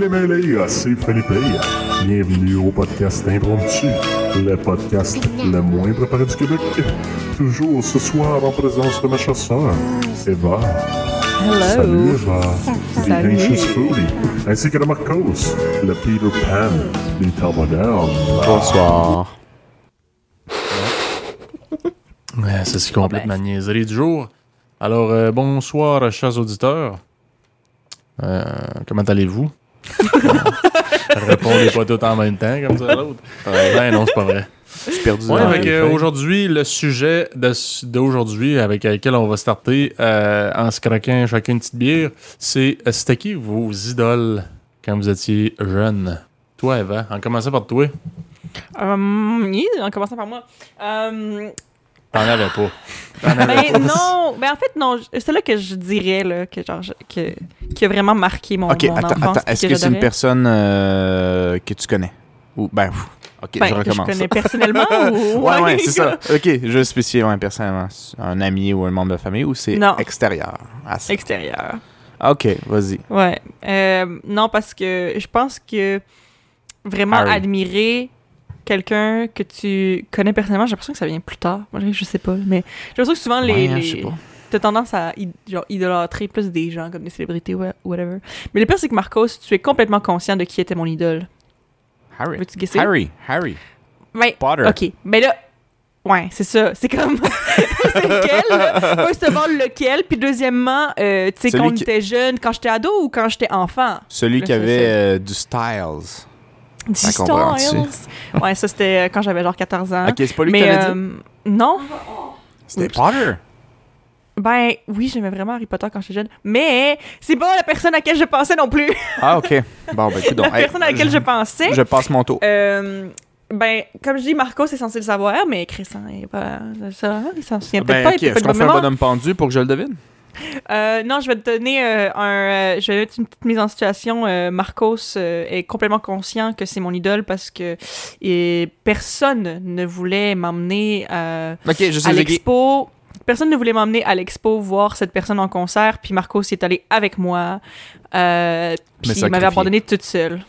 les mêlés, c'est Philippe. Bienvenue au podcast Impromptu, le podcast le moins préparé du Québec. Toujours ce soir en présence de ma chasseur, Eva. Salut Eva, The Salut. Anxious Foodie, ainsi que de Marcos, le Peter Pan des Tarbonels. Bonsoir. Ouais, c'est ce qui complète ma niaiserie du jour. Alors, euh, bonsoir, chers auditeurs. Euh, comment allez-vous? Répondez pas tout en même temps, comme ça, l'autre. Ben non, c'est pas vrai. Je suis perdu Ouais, avec euh, aujourd'hui, le sujet de- d'aujourd'hui avec lequel on va starter euh, en se craquant chacun une petite bière, c'est euh, c'était qui vos idoles quand vous étiez jeune? Toi, Eva, en commençant par toi, Hum, oui, en commençant par moi. Hum, t'en avais pas. ben non, ben en fait non, c'est là que je dirais là que genre je- que qui a vraiment marqué mon, Ok, mon attends, enfance. attends. Est-ce que c'est une personne euh, que tu connais? Ou ben, pff, ok, Ben, je que recommence. je connais personnellement ou Ouais, ouais, c'est ça. Ok, je vais spécifier ouais, personnellement. Un ami ou un membre de la famille ou c'est Non. extérieur à ça? Extérieur. Ok, vas-y. Ouais. Euh, non parce que je pense que vraiment Harry. admirer quelqu'un que tu connais personnellement, j'ai l'impression que ça vient plus tard. Moi, je sais pas, mais j'ai l'impression que souvent les, Ouais, les- t'as tendance à genre, idolâtrer plus des gens comme des célébrités ou whatever. Mais le pire, c'est que Marcos, tu es complètement conscient de qui était mon idole. Harry. Veux-tu guesser? Harry. Harry. Ouais. Potter. OK. Mais là, ouais, c'est ça. C'est comme. c'est lequel, là? Faut savoir lequel? Puis deuxièmement, euh, tu sais, quand on qui- était jeune, quand j'étais ado ou quand j'étais enfant? Celui Là, qui avait euh, du Styles. Du? Styles. Ouais, ça, c'était euh, quand j'avais genre 14 ans. Ok, c'est pas lui Mais qui t'avait dit? euh, non. C'était Potter. Ben oui, j'aimais vraiment Harry Potter quand j'étais jeune. Mais c'est pas la personne à laquelle je pensais non plus. Ah, ok. Bon, ben, écoute la donc. Hey, personne à laquelle je pensais. je passe mon tour. Euh, ben, comme je dis, Marco, c'est censé le savoir, mais Christian, il est pas. Ça, hein, il s'en souvient peut-être Ben, pas. il est-ce qu'on fait un bonhomme pendu pour que je le devine? Euh, non, je vais te donner euh, un. euh, je vais mettre une petite mise en situation. Marcos est complètement conscient que c'est mon idole parce que et personne ne voulait m'emmener à l'expo. Personne ne voulait m'emmener à l'expo voir cette personne en concert, puis Marcos est allé avec moi. Puis il m'avait abandonné toute seule.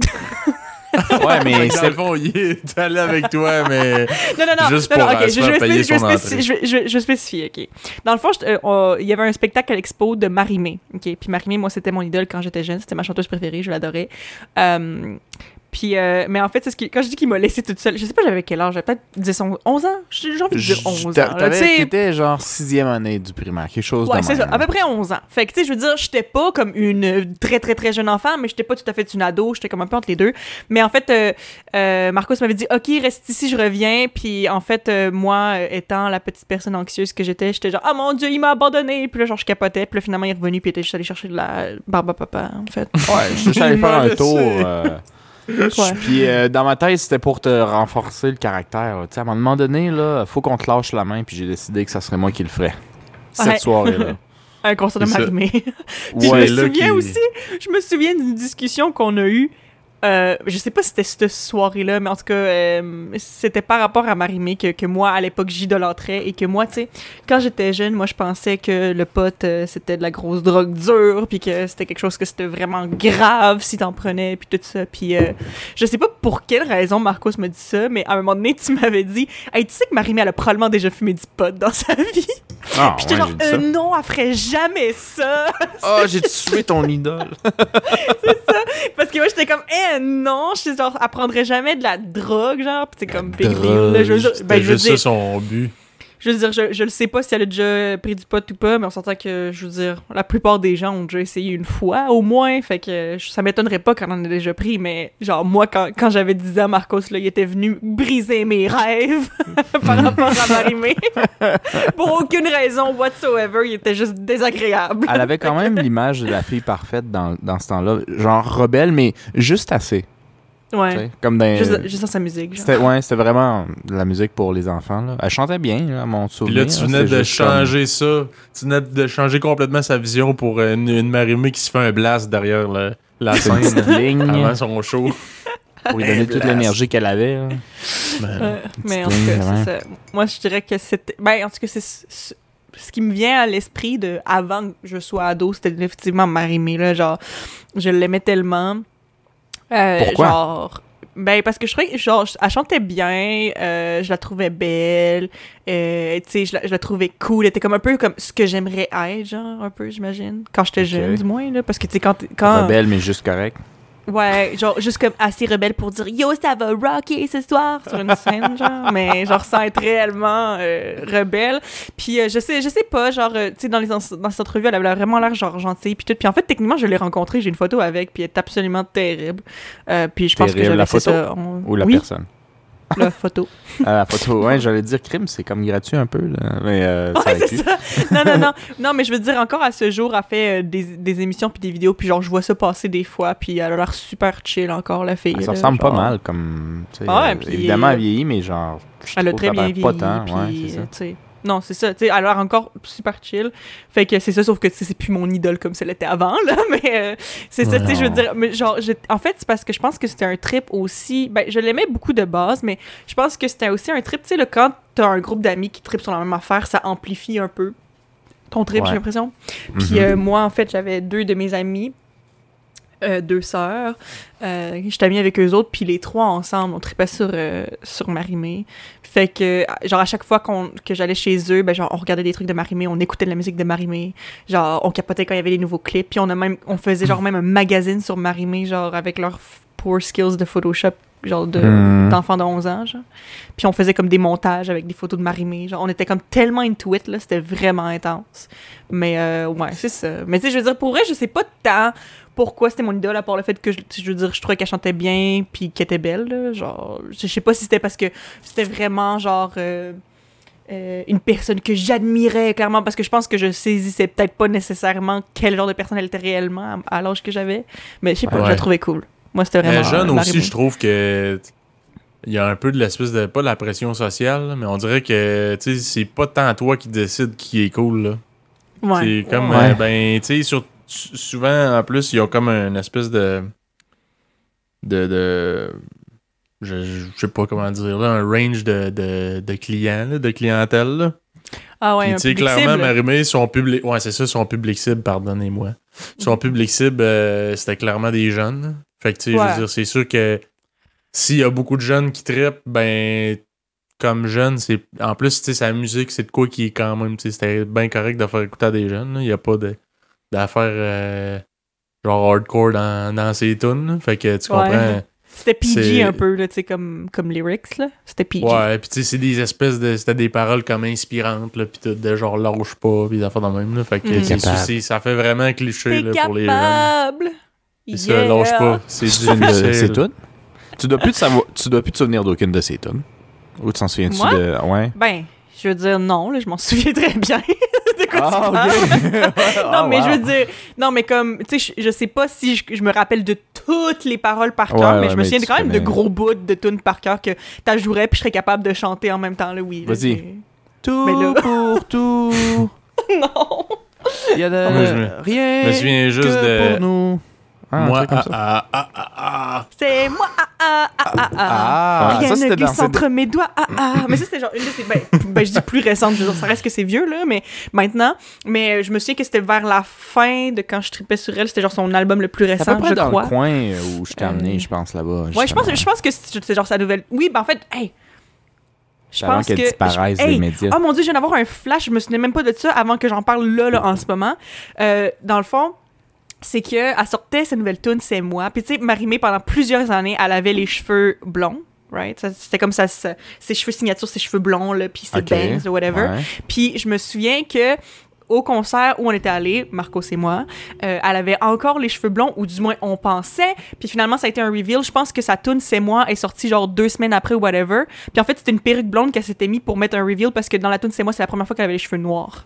Ouais, mais c'est fond, il est allé avec toi, mais. Non, non, non. Juste non, pour, euh, je, vais payer je ok. Dans le fond, euh, on- il y avait un spectacle à l'expo de Marimé, ok. Puis Marimé, moi, c'était mon idole quand j'étais jeune. C'était ma chanteuse préférée, je l'adorais. Euh, puis, euh, mais en fait, c'est ce qui, quand je dis qu'il m'a laissé toute seule, je sais pas j'avais quel âge, j'avais peut-être 10, 11, 11 ans? J'ai envie de dire 11 ans. T'étais genre sixième année du primaire, quelque chose Ouais, de c'est ça, à peu près 11 ans. Fait que, tu sais, je veux dire, j'étais pas comme une euh, très, très, très jeune enfant, mais j'étais pas tout à fait une ado, j'étais comme un peu entre les deux. Mais en fait, euh, euh, Marcos m'avait dit, OK, reste ici, je reviens. Puis en fait, euh, moi, étant la petite personne anxieuse que j'étais, j'étais genre, ah mon Dieu, il m'a abandonné. Puis là, genre, je capotais. Puis là, finalement, il est revenu, puis il était juste allé chercher de la barbe à papa, en fait. Ouais, je suis juste allé faire un tour. Puis euh, dans ma tête, c'était pour te renforcer le caractère. là. Tu sais, à un moment donné, là, faut qu'on te lâche la main, puis j'ai décidé que ça serait moi qui le ferais. Cette Ouais. soirée-là. Un concert de. Marimé. Je me souviens qui- aussi, je me souviens d'une discussion qu'on a eue. Euh, je sais pas si c'était cette soirée-là, mais en tout cas, euh, c'était par rapport à Marimé que, que moi, à l'époque, j'idolâtrais et que moi, tu sais, quand j'étais jeune, moi, je pensais que le pot, euh, c'était de la grosse drogue dure, puis que c'était quelque chose que c'était vraiment grave si t'en prenais, puis tout ça. Puis euh, je sais pas pour quelle raison Marcos m'a dit ça, mais à un moment donné, tu m'avais dit, hey, tu sais que Marimé, elle a probablement déjà fumé du pot dans sa vie. Ah, Puis j'étais ouais, genre, ça. non, elle ferait jamais ça. Ah, j'ai tué ton idole. Parce que moi, j'étais comme, eh non, je genre, elle prendrait jamais de la drogue, genre, pis c'est comme big deal. là. Je veux dire, ben, je veux juste ça son but. Je veux dire, je, je le sais pas si elle a déjà pris du pot ou pas, mais on s'entend que, je veux dire, la plupart des gens ont déjà essayé une fois, au moins, fait que ça m'étonnerait pas qu'on en ait déjà pris, mais genre, moi, quand, quand j'avais 10 ans, Marcos, là, il était venu briser mes rêves par rapport à Marimé. Pour aucune raison whatsoever, il était juste désagréable. Elle avait quand même l'image de la fille parfaite dans, dans ce temps-là. Genre rebelle, mais juste assez. Ouais. Comme dans. Juste, juste dans sa musique. C'était ouais, c'était vraiment de la musique pour les enfants. Là. Elle chantait bien, là, à mon Puis souvenir. là, tu venais C'était de comme- changer ça. Tu venais de changer complètement sa vision pour euh, une, une Marimé qui se fait un blast derrière le- la scène ligne avant son show. pour lui donner toute l'énergie qu'elle avait. là. Ben, mais en tout cas, ça. Moi, je dirais que c'était. Ben, en tout cas, c'est. c'est- ce qui me vient à l'esprit de avant que je sois ado, c'était effectivement Marimé, là, genre, je l'aimais tellement. Euh, Pourquoi? Genre, ben, parce que je trouvais que, genre, elle chantait bien, euh, je la trouvais belle, euh, tu sais, je la, je la trouvais cool, elle était comme un peu comme ce que j'aimerais être, genre, un peu, j'imagine, quand j'étais jeune, du moins, là, parce que, tu sais, quand, quand... Rebelle, mais juste correct. Ouais, genre juste comme assez rebelle pour dire yo ça va rocker ce soir sur une scène genre, mais genre sans être réellement euh, rebelle. Puis euh, je sais je sais pas genre euh, tu sais dans les dans cette entrevue elle avait vraiment l'air genre gentille puis tout. Puis en fait techniquement je l'ai rencontrée, j'ai une photo avec puis elle est absolument terrible. Puis je pense que j'avais la photo ça. on- Ou la oui, personne? La photo. Ah, la photo, ouais, j'allais dire crime, c'est comme gratuit un peu, là. Mais euh, Ouais, ça. Non, non, non. Non, mais je veux dire, encore à ce jour, elle fait euh, des, des émissions puis des vidéos, puis genre, je vois ça passer des fois, puis elle a l'air super chill encore, la fille. Ah, Ça là, ressemble pas mal, comme. tu sais, Ah ouais, euh, évidemment, euh, elle vieillit, mais genre. je Elle a très bien a vieilli, pas tant, puis, ouais, Non, c'est ça. Tu sais, elle a l'air encore super chill. Fait que c'est ça, sauf que c'est plus mon idole comme ça l'était avant, là. Mais euh, c'est ça, tu sais, je veux dire. Mais genre, je- en fait, c'est parce que je pense que c'était un trip aussi. Ben, je l'aimais beaucoup de base, mais je pense que c'était aussi un trip, tu sais, quand t'as un groupe d'amis qui tripent sur la même affaire, ça amplifie un peu ton trip, Ouais. j'ai l'impression. Puis Mhm. euh, moi, en fait, j'avais deux de mes amis, euh, deux sœurs. Euh, J'étais amie avec eux autres, puis les trois ensemble, on tripait sur, euh, sur Marimé. Fait que, genre, à chaque fois qu'on que j'allais chez eux, ben, genre, on regardait des trucs de Marimé, on écoutait de la musique de Marimé. Genre, on capotait quand il y avait les nouveaux clips, puis on a même, on faisait genre même un magazine sur Marimé, genre, avec leurs poor skills de Photoshop, genre, de Mhm. d'enfants de 11 ans, genre. Puis on faisait comme des montages avec des photos de Marimé. Genre, on était comme tellement into it, là, c'était vraiment intense. Mais euh, ouais, c'est ça. Mais tu sais, je veux dire, pour vrai, je sais pas tant pourquoi c'était mon idole, à part le fait que, je, je veux dire, je trouvais qu'elle chantait bien, puis qu'elle était belle, là. Genre, je sais pas si c'était parce que c'était vraiment, genre... euh, euh, une personne que j'admirais clairement parce que je pense que je saisissais peut-être pas nécessairement quel genre de personne elle était réellement à, à l'âge que j'avais mais je sais pas je la trouvais cool moi c'était vraiment Mais jeune aussi, je trouve que il y a un peu de l'espèce de pas de la pression sociale, mais on dirait que tu sais c'est pas tant toi qui décide qui est cool là. ouais. C'est comme Ouais. euh, ben tu sais souvent en plus il y a comme une espèce de de, de je, je sais pas comment dire là, un range de, de, de clients, là, de clientèle. Là. ah ouais Puis, un tu sais, public clairement, cible. Marimé, son public. Ouais, c'est ça, son public cible, pardonnez-moi. Son public cible, euh, c'était clairement des jeunes. Fait que, tu sais, je veux dire, c'est sûr que s'il y a beaucoup de jeunes qui trippent, ben, comme jeunes, c'est. En plus, tu sais, sa musique, c'est de quoi qui est quand même. Tu sais, c'était bien correct de faire écouter à des jeunes. Il n'y a pas de d'affaires euh, genre hardcore dans, dans ses tunes. là. Fait que tu Ouais. comprends. C'était PG C'est- un peu, là, tu sais, comme, comme lyrics, là. C'était PG. Ouais, puis tu sais, c'est des espèces de. C'était des paroles comme inspirantes, là, pis tout, de genre lâche pas, pis des affaires de même, là. Fait que c'est- c'est- ça fait vraiment cliché, là, pour les jeunes. capable! C'est ça, lâche pas. C'est C'est difficile. ses tunes? Tu dois plus te savoir, tu dois plus te souvenir d'aucune de ses tunes. Ou tu t'en souviens-tu de. Ouais. Ben, je veux dire, non, là, je m'en souviens très bien Ah. Non, mais je veux dire, non, mais comme, tu sais, je, je sais pas si je, je me rappelle de toutes les paroles par cœur, Ouais, mais ouais, je me mais souviens quand même de gros bouts de tunes par cœur que t'ajouerais puis je serais capable de chanter en même temps, là, oui. Vas-y. Tout Mais là- pour tout. non! Il y a de je me- rien. Je me souviens juste que de. pour nous. Ah, un Moi, ah, ça. ah, ah, ah, ah. C'est moi, ah, ah, ah, ah, ah. Ah, Rien ça ne dans glisse entre mes doigts. Ah, ah. Mais ça, c'était genre une de ces. Ben, ben, je dis plus récente, je veux dire, ça reste que c'est vieux, là, mais maintenant. Mais euh, je me souviens que c'était vers la fin de quand je tripais sur elle. C'était genre son album le plus C'est à récent, peu près je dans crois. le coin où je t'ai amené, Euh, je pense, là-bas. Ouais, je pense, je pense que c'est c'est genre sa nouvelle. Oui, ben en fait, hey! Je Avant pense qu'elle que. disparaisse je- des hey! médias. Oh mon dieu, je viens d'avoir un flash, je me souvenais même pas de ça avant que j'en parle là, là, en ce moment. Euh, dans le fond, c'est que elle sortait sa nouvelle tune C'est moi. Puis tu sais, Marimé, pendant plusieurs années, elle avait les cheveux blonds. Right? C'était comme ça, ça- ses cheveux signature, ses cheveux blonds, là, puis ses Ok. bangs, whatever. Ouais. Puis je me souviens que au concert où on était allé, Marcos et moi, euh, elle avait encore les cheveux blonds, ou du moins on pensait. Puis finalement, ça a été un reveal. Je pense que sa tune C'est moi est sortie genre deux semaines après ou whatever. Puis en fait, c'était une perruque blonde qu'elle s'était mis pour mettre un reveal parce que dans la tune C'est moi, c'est la première fois qu'elle avait les cheveux noirs.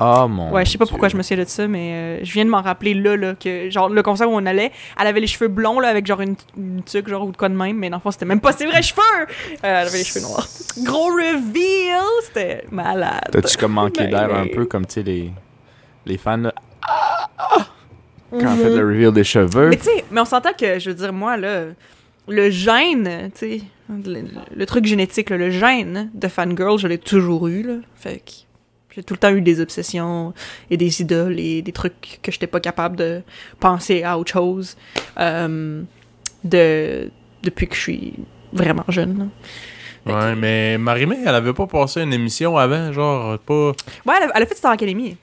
Oh mon Ouais, je sais pas Dieu. pourquoi je me souviens de ça, mais euh, je viens de m'en rappeler là, là, que genre le concert où on allait, elle avait les cheveux blonds là, avec genre une, une tuque genre ou de quoi de même, mais dans le fond c'était même pas ses vrais cheveux. Euh, elle avait les cheveux noirs. Gros reveal, c'était malade. T'as-tu comme manqué d'air un peu comme, tu sais, les, les fans, là, ah, ah, quand on fait le reveal des cheveux? Mais tu sais, mais on s'entend que, je veux dire, moi, là, le gène, tu sais, le, le truc génétique, là, le gène de fangirl, je l'ai toujours eu, là. Fait que J'ai tout le temps eu des obsessions et des idoles et des trucs que j'étais pas capable de penser à autre chose euh, de, depuis que je suis vraiment jeune. Ouais, que- mais Marimé, elle avait pas passé une émission avant, genre, pas Ouais, elle a, elle a fait Star Academy.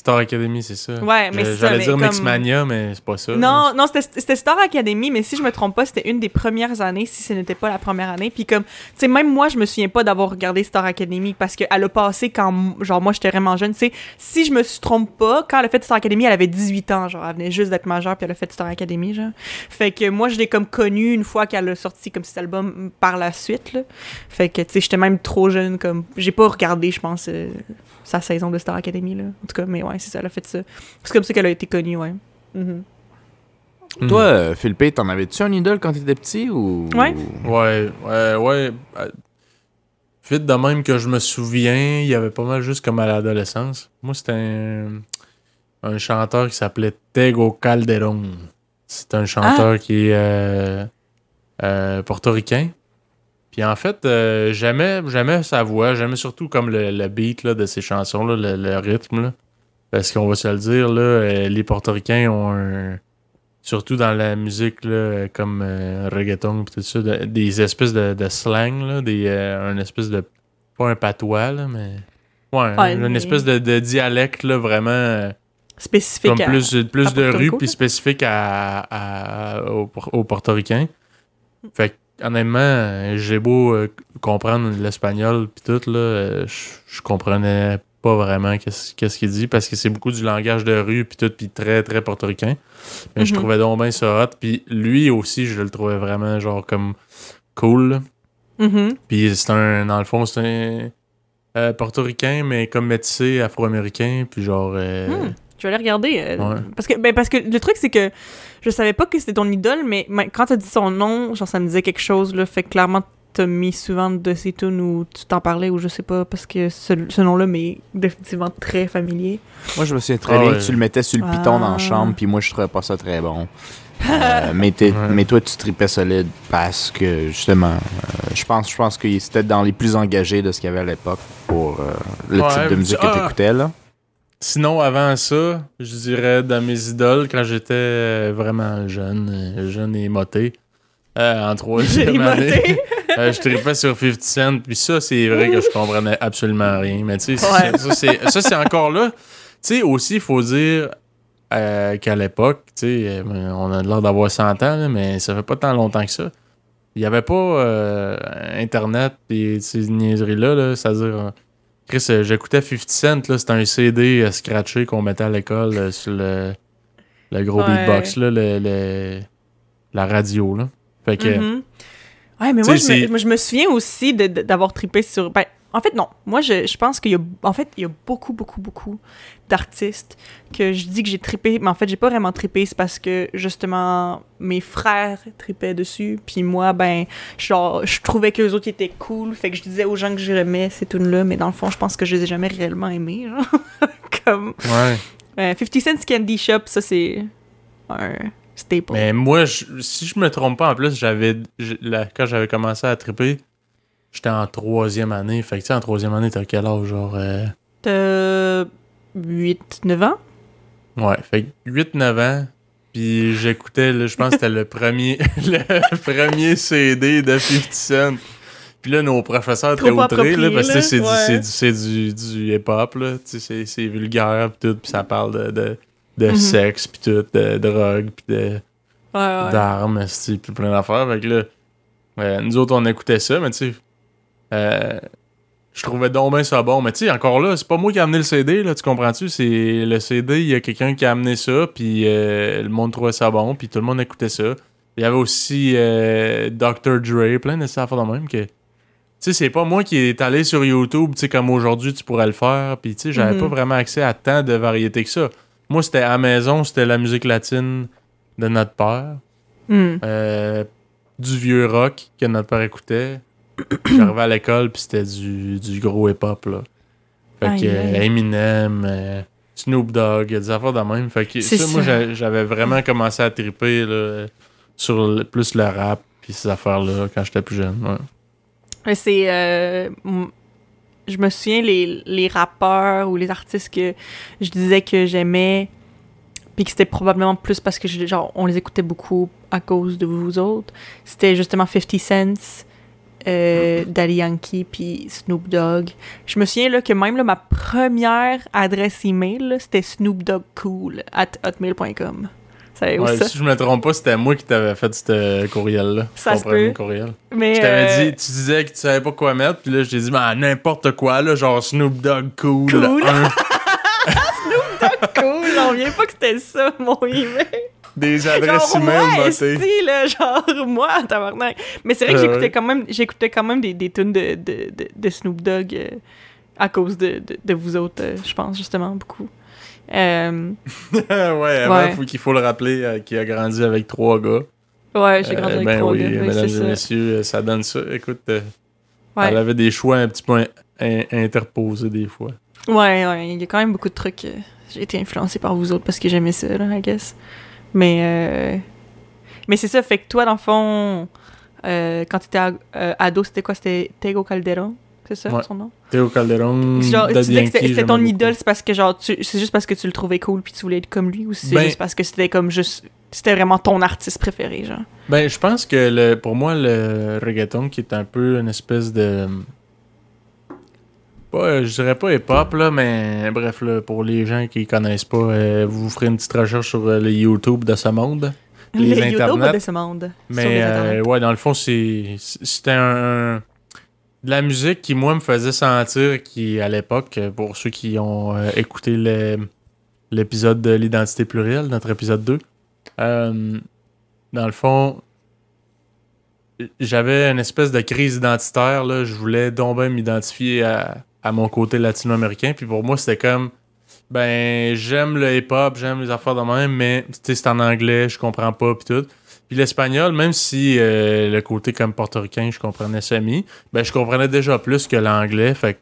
Star Academy, c'est ça. Ouais, mais Je- c'est ça, J'allais dire comme- Mixmania, mais c'est pas ça. Non, non, c'était Star Academy, mais si je me trompe pas, c'était une des premières années, si ce n'était pas la première année. Puis comme, tu sais, même moi, je me souviens pas d'avoir regardé Star Academy parce qu'elle a passé quand, genre, moi, j'étais vraiment jeune. Tu sais, si je me suis trompe pas, quand elle a fait Star Academy, elle avait 18 ans, genre, elle venait juste d'être majeure, puis elle a fait Star Academy, genre. Fait que moi, je l'ai comme connue une fois qu'elle a sorti comme cet album par la suite, là. Fait que, tu sais, j'étais même trop jeune, comme, j'ai pas regardé, je pense, euh, sa saison de Star Academy, là. En tout cas, mais ouais, c'est ça, elle a fait ça. C'est comme ça qu'elle a été connue, ouais. Mhm. Hmm. Toi, euh, Philippe, t'en avais-tu un idole quand t'étais petit ou? Ouais. Ouais, ouais, ouais. euh, Vite de même que je me souviens, il y avait pas mal juste comme à l'adolescence. Moi, c'était un, un chanteur qui s'appelait Tego Calderon. C'est un chanteur qui est euh, euh, portoricain. Puis en fait, euh, j'aimais, j'aimais sa voix, j'aimais surtout comme le, le beat là, de ses chansons, là, le, le rythme. là. Parce qu'on va se le dire, là, euh, les portoricains ont un, surtout dans la musique là, comme euh, reggaeton pis tout ça, de- des espèces de, de slang, là, des, euh, un espèce de pas un patois là, mais ouais, Ouais, une mais- espèce de, de dialecte là, vraiment euh, Spécifique comme à- plus, plus à de rue puis spécifique à, à- aux, Por- aux portoricains. Fait que, honnêtement, euh, j'ai beau euh, comprendre l'espagnol puis tout là, euh, je je comprenais pas vraiment qu'est-ce qu'il dit parce que c'est beaucoup du langage de rue puis tout puis très très portoricain. Mais je Mhm. trouvais donc bien ça hot puis lui aussi je le trouvais vraiment genre comme cool. Mhm. Puis c'est un dans le fond c'est un euh, portoricain mais comme métissé afro-américain puis genre euh, Hmm. Je vais aller regarder. euh, Ouais. parce, que, ben, parce que le truc, c'est que je savais pas que c'était ton idole, mais, quand t'as dit son nom, genre, ça me disait quelque chose, là. Fait que clairement, t'as mis souvent de ses tunes où tu t'en parlais, ou je sais pas, parce que ce, ce nom-là m'est définitivement très familier. Moi, je me souviens très Ah bien ouais. que tu le mettais sur le piton dans Ah. la chambre, puis moi, je trouvais pas ça très bon. Euh, mais, t'es- Ouais. mais toi, tu tripais solide parce que, justement, euh, je pense, je pense que c'était dans les plus engagés de ce qu'il y avait à l'époque pour euh, le Ouais, type de musique que ah. t'écoutais, là. Sinon, avant ça, je dirais dans mes idoles, quand j'étais vraiment jeune, jeune et moté, euh, en troisième année, euh, je tripais sur 50 Cent. Puis ça, c'est vrai que je comprenais absolument rien. Mais tu sais, Ouais. ça, c'est- ça, c'est encore là. Tu sais, aussi, il faut dire euh, qu'à l'époque, tu sais, on a l'air d'avoir 100 ans, là, mais ça fait pas tant longtemps que ça. Il n'y avait pas Internet et ces niaiseries-là, là, c'est-à-dire... Chris, j'écoutais 50 Cent, là, c'était un CD scratché qu'on mettait à l'école sur le, le gros Ouais. beatbox, là, le, le- la radio, là. Fait que... Mhm. Ouais, mais moi je, me, je me souviens aussi d'avoir trippé sur. Ben, en fait, non. Moi, je, je pense qu'il y a. En fait, il y a beaucoup, beaucoup, beaucoup d'artistes que je dis que j'ai trippé, mais en fait, j'ai pas vraiment trippé. C'est parce que, justement, mes frères trippaient dessus. Puis moi, ben, genre, je trouvais qu'eux autres ils étaient cool. Fait que je disais aux gens que j'aimais ces tunes-là, mais dans le fond, je pense que je les ai jamais réellement aimés. Genre. Comme. Ouais. euh, 50 Cent Candy Shop, ça, c'est un staple. Mais moi, je- si je me trompe pas, en plus, j'avais quand j'avais commencé à triper, j'étais en troisième année. Fait que tu sais, en troisième année, t'as quel âge, genre... euh, T'as 8, 9 ans? Ouais, fait que 8-9 ans, puis j'écoutais, je pense que c'était le premier, le premier CD de 50 Cent. Puis là, nos professeurs étaient outrés, là, parce que c'est du, ouais. du, c'est du, du hip-hop, là. C'est- c'est vulgaire, pis tout, pis ça parle de, de, de Mhm. sexe, pis tout, de drogue, pis de, Ouais, ouais. d'armes, pis plein d'affaires. Fait que là, ouais, nous autres, on écoutait ça, mais tu sais, euh, je trouvais donc bien ça bon. Mais tu sais, encore là, c'est pas moi qui ai amené le CD, là, tu comprends-tu? C'est le CD, il y a quelqu'un qui a amené ça, puis euh, le monde trouvait ça bon, puis tout le monde écoutait ça. Il y avait aussi euh, Dr. Dre, plein de ça de même que... Tu sais, c'est pas moi qui est allé sur YouTube, tu sais, comme aujourd'hui, tu pourrais le faire, puis tu sais, j'avais Mhm. pas vraiment accès à tant de variétés que ça. Moi, c'était à la maison, c'était la musique latine de notre père. Hmm. Euh, du vieux rock que notre père écoutait. J'arrivais à l'école, puis c'était du, du gros hip-hop, là. Fait que Eminem, euh, Snoop Dogg, des affaires de même. Fait que ça, moi, j'avais vraiment commencé à triper là, sur le- plus le rap, puis ces affaires-là, quand j'étais plus jeune. ouais. C'est. euh, je me souviens les, les rappeurs ou les artistes que je disais que j'aimais, puis que c'était probablement plus parce que je- genre, on les écoutait beaucoup à cause de vous autres. C'était justement 50 Cent, euh, Daddy Yankee, puis Snoop Dogg. Je me souviens là, que même là, ma première adresse email, c'était snoopdoggcool at hotmail.com. Ça Ouais, ça? si je me trompe pas, c'était moi qui t'avais fait ce courriel-là. Ça se peut. courriel. Mais, Je t'avais euh, dit, tu disais que tu savais pas quoi mettre, puis là, je t'ai dit, ben, n'importe quoi, là, genre Snoop Dogg cool. Cool. un- cool, on vient pas que c'était ça, mon email. des adresses genre, email moi, esti, là, genre, moi, tabarnak. Mais c'est vrai que j'écoutais quand même, j'écoutais quand même des, des tunes de, de, de, de Snoop Dogg euh, à cause de, de, de vous autres, euh, je pense, justement, beaucoup. Euh, ouais, avant, Ouais. faut qu'il faut le rappeler euh, qu'il a grandi avec trois gars. ouais, j'ai grandi Euh, avec ben trois oui, gars, mesdames et ça. messieurs, euh, ça donne ça. Écoute, euh, Ouais. elle avait des choix un petit peu in- in- interposés des fois. Ouais, ouais, il y a quand même beaucoup de trucs. euh, J'ai été influencé par vous autres parce que j'aimais ça, là, I guess. Mais, mais c'est ça, fait que toi, dans le fond, quand t'étais ado, c'était quoi? C'était Tego Calderon C'est ça Ouais. son nom Théo Calderon, Genre, tu disais que c'était- ton idole, c'est parce que genre, c'est juste parce que tu le trouvais cool puis tu voulais être comme lui ou c'est Ben- juste parce que c'était comme juste. C'était vraiment ton artiste préféré, genre? Ben, je pense que le, pour moi, le reggaeton, qui est un peu une espèce de. Pas, je dirais pas hip-hop, là, mais bref, là, pour les gens qui connaissent pas, euh, vous ferez une petite recherche sur euh, le YouTube de ce monde. Les YouTube internets. de ce monde. Mais les euh, ouais, dans le fond, c'est c'était un- de la musique qui, moi, me faisait sentir qui, à l'époque, euh, pour ceux qui ont euh, écouté l'épisode de l'identité plurielle, notre épisode 2, euh, dans le fond, j'avais une espèce de crise identitaire. Là. Je voulais donc m'identifier à, à mon côté latino-américain. Puis pour moi, c'était comme ben j'aime le hip-hop, j'aime les affaires de même, mais c'est en anglais, je comprends pas puis tout. Puis l'espagnol, même si euh, le côté comme portoricain, je comprenais semi, ben je comprenais déjà plus que l'anglais, fait que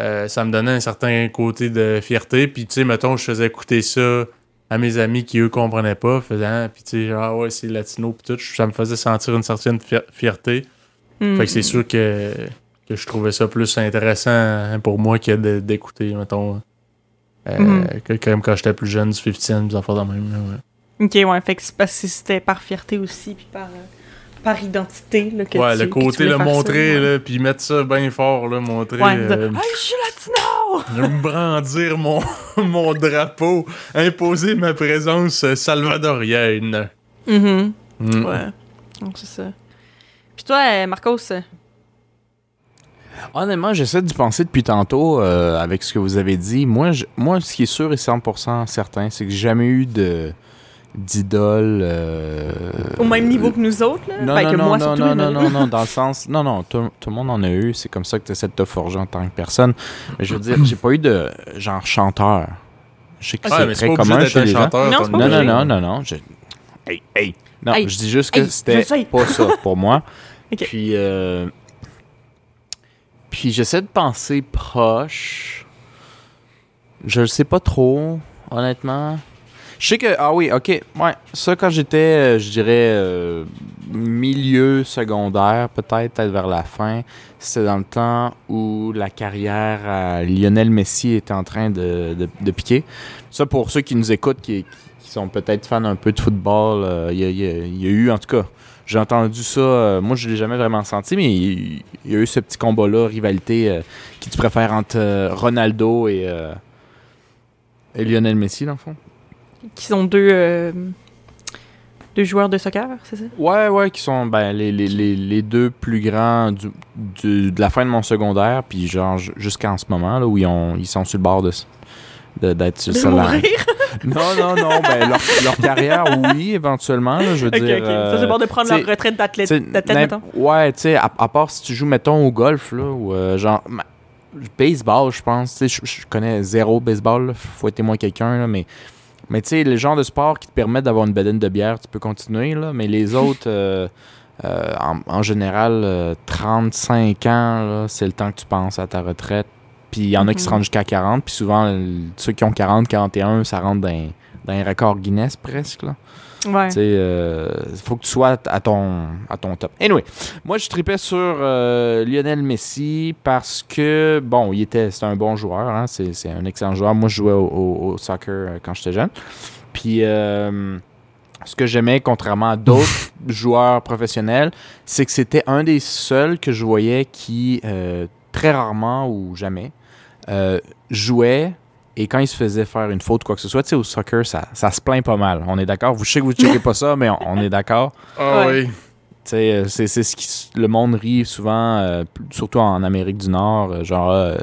euh, ça me donnait un certain côté de fierté. Puis tu sais, mettons, je faisais écouter ça à mes amis qui eux comprenaient pas, faisant puis tu sais genre ah ouais c'est latino puis tout, ça me faisait sentir une certaine fier- fierté. Hmm. Fait que c'est sûr que, que je trouvais ça plus intéressant hein, pour moi que d'écouter, mettons, euh, Mhm. que comme quand j'étais plus jeune, du 50 Cent, des affaires de même. là, ouais. Ok, ouais, fait que c'est parce que c'était par fierté aussi, puis par, euh, par identité. Là, que ouais, tu- le côté, le ça, montrer, ouais. là, puis mettre ça bien fort, là, montrer. Ouais, euh, dire, Hey, je suis latino! me brandir mon, mon drapeau, imposer ma présence euh, salvadorienne. Mhm. Mm. Ouais. Donc, c'est ça. Puis toi, Marcos, Honnêtement, j'essaie d'y penser depuis tantôt euh, avec ce que vous avez dit. Moi, je- moi, ce qui est sûr et 100% certain, c'est que j'ai jamais eu de d'idole. euh, au même niveau que nous autres, là? Non, Ben, non, que non, moi, non, surtout. non, non, non, non, dans le sens. Non, non, tout, tout le monde en a eu. C'est comme ça que tu essaies de te forger en tant que personne. Mais je veux dire, j'ai pas eu de genre chanteur. Je sais que Ouais, c'est très commun chez un les gens. chanteur. Non, Non, non, non, non, non. Je... Hey, hey. Non, Hey. je dis juste que Hey, c'était pas ça pour moi. Puis, euh, puis j'essaie de penser proche. Je le sais pas trop, honnêtement. Je sais que, ah oui, ok, ouais, ça quand j'étais, euh, je dirais, euh, milieu secondaire, peut-être, peut-être vers la fin, c'était dans le temps où la carrière à Lionel Messi était en train de, de- piquer. Ça, pour ceux qui nous écoutent, qui, qui sont peut-être fans un peu de football, euh, il y, y a- y eu, en tout cas, j'ai entendu ça, moi je l'ai jamais vraiment senti, mais il, il y a eu ce petit combat-là, rivalité, qui tu préfères entre Ronaldo et, et Lionel Messi, dans le fond? Qui sont deux, euh, deux joueurs de soccer, c'est ça? Ouais, ouais, qui sont ben, les, les, les, les deux plus grands du, du- de la fin de mon secondaire, puis genre ju- jusqu'en ce moment, là, où ils, ont, ils sont sur le bord de d'être sur mourir? Non, non, non, ben leur, leur carrière, oui, éventuellement, là, je veux ok, dire... euh, ça, c'est bon de prendre leur retraite d'athlète, mettons. Ouais, tu sais, à, à part si tu joues, mettons, au golf, là, ou euh, genre, ma- baseball, je pense, tu sais, je- connais zéro baseball, là, faut être témoin quelqu'un, là, mais, mais tu sais, le genre de sport qui te permet d'avoir une bedaine de bière, tu peux continuer, là, mais les autres, euh, euh, en, en général, euh, 35 ans, là, c'est le temps que tu penses à ta retraite, puis il y en a qui se Mhm. rendent jusqu'à 40, puis souvent, ceux qui ont 40, 41, ça rentre dans, dans les records Guinness presque. Là. Ouais. Tu sais, euh, faut que tu sois à ton, à ton top. Anyway, moi, je tripais sur euh, Lionel Messi parce que, bon, il était, c'est un bon joueur, hein, c'est, un excellent joueur. Moi, je jouais au, au- au soccer euh, quand j'étais jeune. Puis, euh, ce que j'aimais, contrairement à d'autres joueurs professionnels, c'est que c'était un des seuls que je voyais qui, très rarement ou jamais, jouait et quand il se faisait faire une faute, quoi que ce soit, tu sais, au soccer, ça, ça se plaint pas mal. On est d'accord? Vous je sais que vous ne checkez pas ça, mais on, on est d'accord. Ah oui. Tu sais, euh, c'est c'est ce qui le monde rit souvent, euh, surtout en Amérique du Nord, euh, genre euh,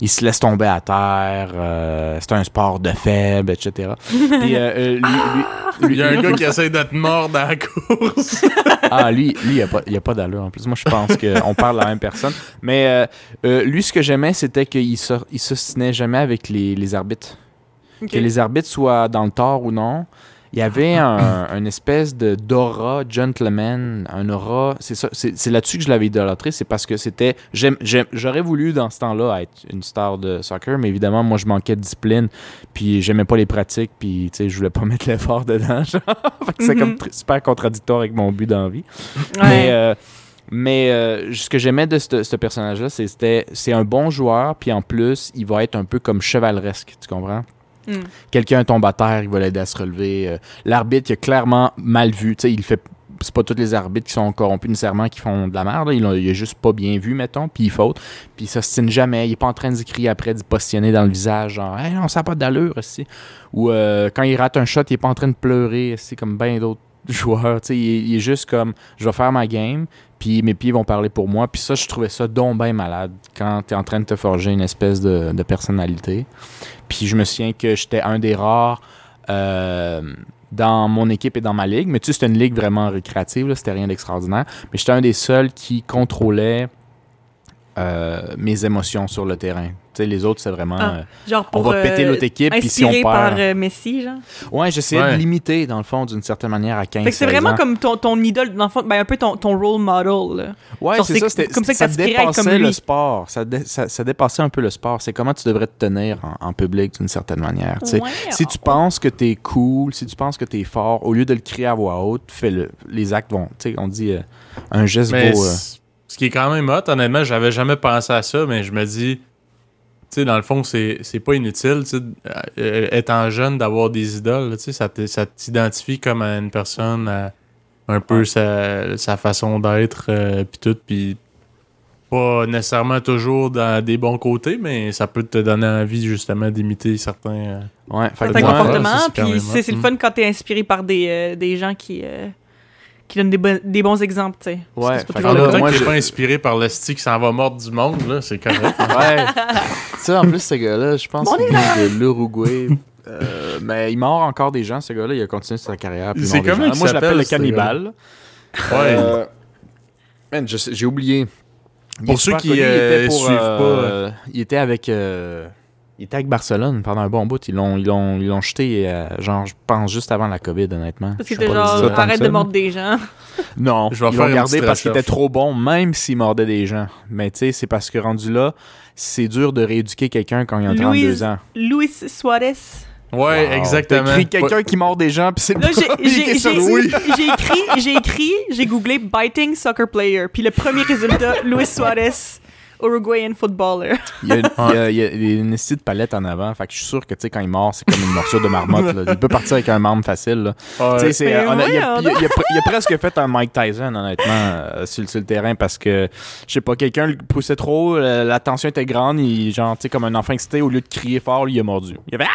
il se laisse tomber à terre, euh, c'est un sport de faible, etc. Puis, euh, euh, lui- lui- Il y a un gars qui essaie de te mordre à la course. ah, lui, lui il a pas, il a pas d'allure en plus. Moi, je pense qu'on parle de la même personne. Mais euh, euh, lui, ce que j'aimais, c'était qu'il se, il s'ostinait jamais avec les, les arbitres. Que les arbitres soient dans le tort ou non, il y avait un, une espèce de d'aura gentleman, un aura. C'est ça, c'est là-dessus que je l'avais idolâtré, c'est parce que c'était. J'aurais voulu dans ce temps-là être une star de soccer, mais évidemment, moi, je manquais de discipline, puis j'aimais pas les pratiques, puis tu sais, je voulais pas mettre l'effort dedans. genre. Fait que c'est Mhm. comme tr- super contradictoire avec mon but d'envie. Ouais. Mais, euh, mais euh, ce que j'aimais de ce ce personnage-là, c'est c'était- c'est un bon joueur, puis en plus, il va être un peu comme chevaleresque, tu comprends? Mm. Quelqu'un tombe à terre, il va l'aider à se relever. Euh, L'arbitre, il a clairement mal vu. Tu sais, il fait. C'est pas tous les arbitres qui sont corrompus nécessairement qui font de la merde. Il, a, juste pas bien vu, mettons, puis il faute. Puis il s'ostine jamais. Il est pas en train d'y crier après, d'y positionner dans le visage, genre, hey, non, ça pas d'allure, aussi. Ou euh, quand il rate un shot, il est pas en train de pleurer, c'est comme bien d'autres sais, il, est- il est juste comme, je vais faire ma game, puis mes pieds vont parler pour moi. Puis ça, je trouvais ça donc malade quand tu es en train de te forger une espèce de, personnalité. Puis je me souviens que j'étais un des rares euh, dans mon équipe et dans ma ligue. Mais tu sais, c'était une ligue vraiment récréative, c'était rien d'extraordinaire. Mais j'étais un des seuls qui contrôlait euh, mes émotions sur le terrain. Tu sais, les autres, c'est vraiment. Ah, euh, Genre on pour, va péter euh, l'autre équipe, puis si on Inspiré perd. par euh, Messi, genre? Ouais, j'essayais Ouais. de limiter, dans le fond, d'une certaine manière, à 15 Fait que c'est 16 vraiment ans. comme ton, ton idole, dans le fond, ben un peu ton, ton role model. Là. Ouais, c'est ça. C'était, comme ça que ça dépassait comme le sport. Ça, dé- ça, ça dépassait un peu le sport. C'est comment tu devrais te tenir en, en public d'une certaine manière. tu. Ouais. Si tu penses que t'es cool, si tu penses que t'es fort, au lieu de le crier à voix haute, fais-le. Les actes vont. Tu sais, on dit euh, un geste Mais vaut. euh, ce qui est quand même hot, honnêtement, j'avais jamais pensé à ça, mais je me dis, tu sais, dans le fond, c'est c'est pas inutile, tu sais, euh, étant jeune, d'avoir des idoles, tu sais, ça te- ça t'identifie comme à une personne, à un peu sa, sa façon d'être, euh, puis tout, puis pas nécessairement toujours dans des bons côtés, mais ça peut te donner envie, justement, d'imiter certains... euh, ouais, certains comportements, puis c'est le Mm. fun quand t'es inspiré par des, euh, des gens qui, euh, qui donnent des, bon- des bons exemples, tu sais. Ouais, c'est pas là, moi, je- pas inspiré par le stick qui s'en va mordre du monde, là, c'est correct. Ouais. tu sais, en plus, ce gars-là, je pense Bon, qu'il vient de l'Uruguay. Euh, mais il mord encore des gens, ce gars-là. Il a continué sa carrière. C'est il Moi, je l'appelle le cannibale. ouais. Euh, man, j'ai oublié. Il Pour est ceux qui, il euh, suivent euh, il était avec, euh, il était avec Barcelone pendant un bon bout. Ils l'ont, ils l'ont, ils l'ont jeté, euh, genre, je pense juste avant la COVID, honnêtement. Parce t'es pas genre, arrête de mordre des gens. Non, Je vais ils faire l'ont gardé parce qu'il était trop bon, même s'il mordait des gens. Mais tu sais, c'est parce que rendu là, c'est dur de rééduquer quelqu'un quand il a 32 Louise- ans. Luis Suarez. Ouais, Wow. exactement. T'as écrit quelqu'un qui mord des gens, puis c'est le Là, j'ai- j'ai j'ai- j'ai écrit, j'ai écrit, j'ai googlé biting soccer player, puis le premier résultat, Luis Suarez, Uruguayan footballer. Il y a, une- il y a- il y a une esti de palette en avant. Fait que je suis sûr que, tu sais, quand il mord, c'est comme une morsure de marmotte. là. Il peut partir avec un membre facile. là. Ouais. Tu sais, c'est, Mais on a- il, a, voyons il a- il a pre- il a presque fait un Mike Tyson, honnêtement, euh, sur, sur le terrain parce que, je sais pas, quelqu'un le poussait trop, euh, la tension était grande, il, genre, tu sais, comme un enfant excité, au lieu de crier fort, lui, il a mordu. Il avait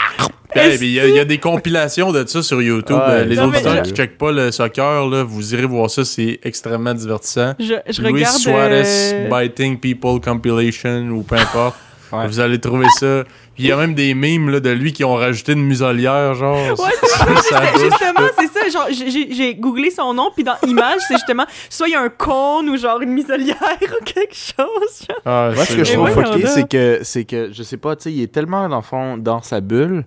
Ouais, mais Il y, a- il y a des compilations de ça sur YouTube. Ouais, Euh, les non, auditeurs qui checkent pas le soccer, là, vous irez voir ça, c'est extrêmement divertissant. Je, je Luis regarde. Suarez euh, Biting People Compilation ou peu importe. Ouais. Vous allez trouver ça. Puis il y a même des mimes là, de lui qui ont rajouté une muselière, genre. Ouais, ça, justement, c'est ça. Genre, j'ai- googlé son nom, puis dans image, c'est justement soit il y a un cône ou genre une muselière ou quelque chose. genre. Ah, Moi, ce que je trouve voyons fucké, c'est que, c'est que, je sais pas, tu sais, il est tellement, dans le fond, dans sa bulle,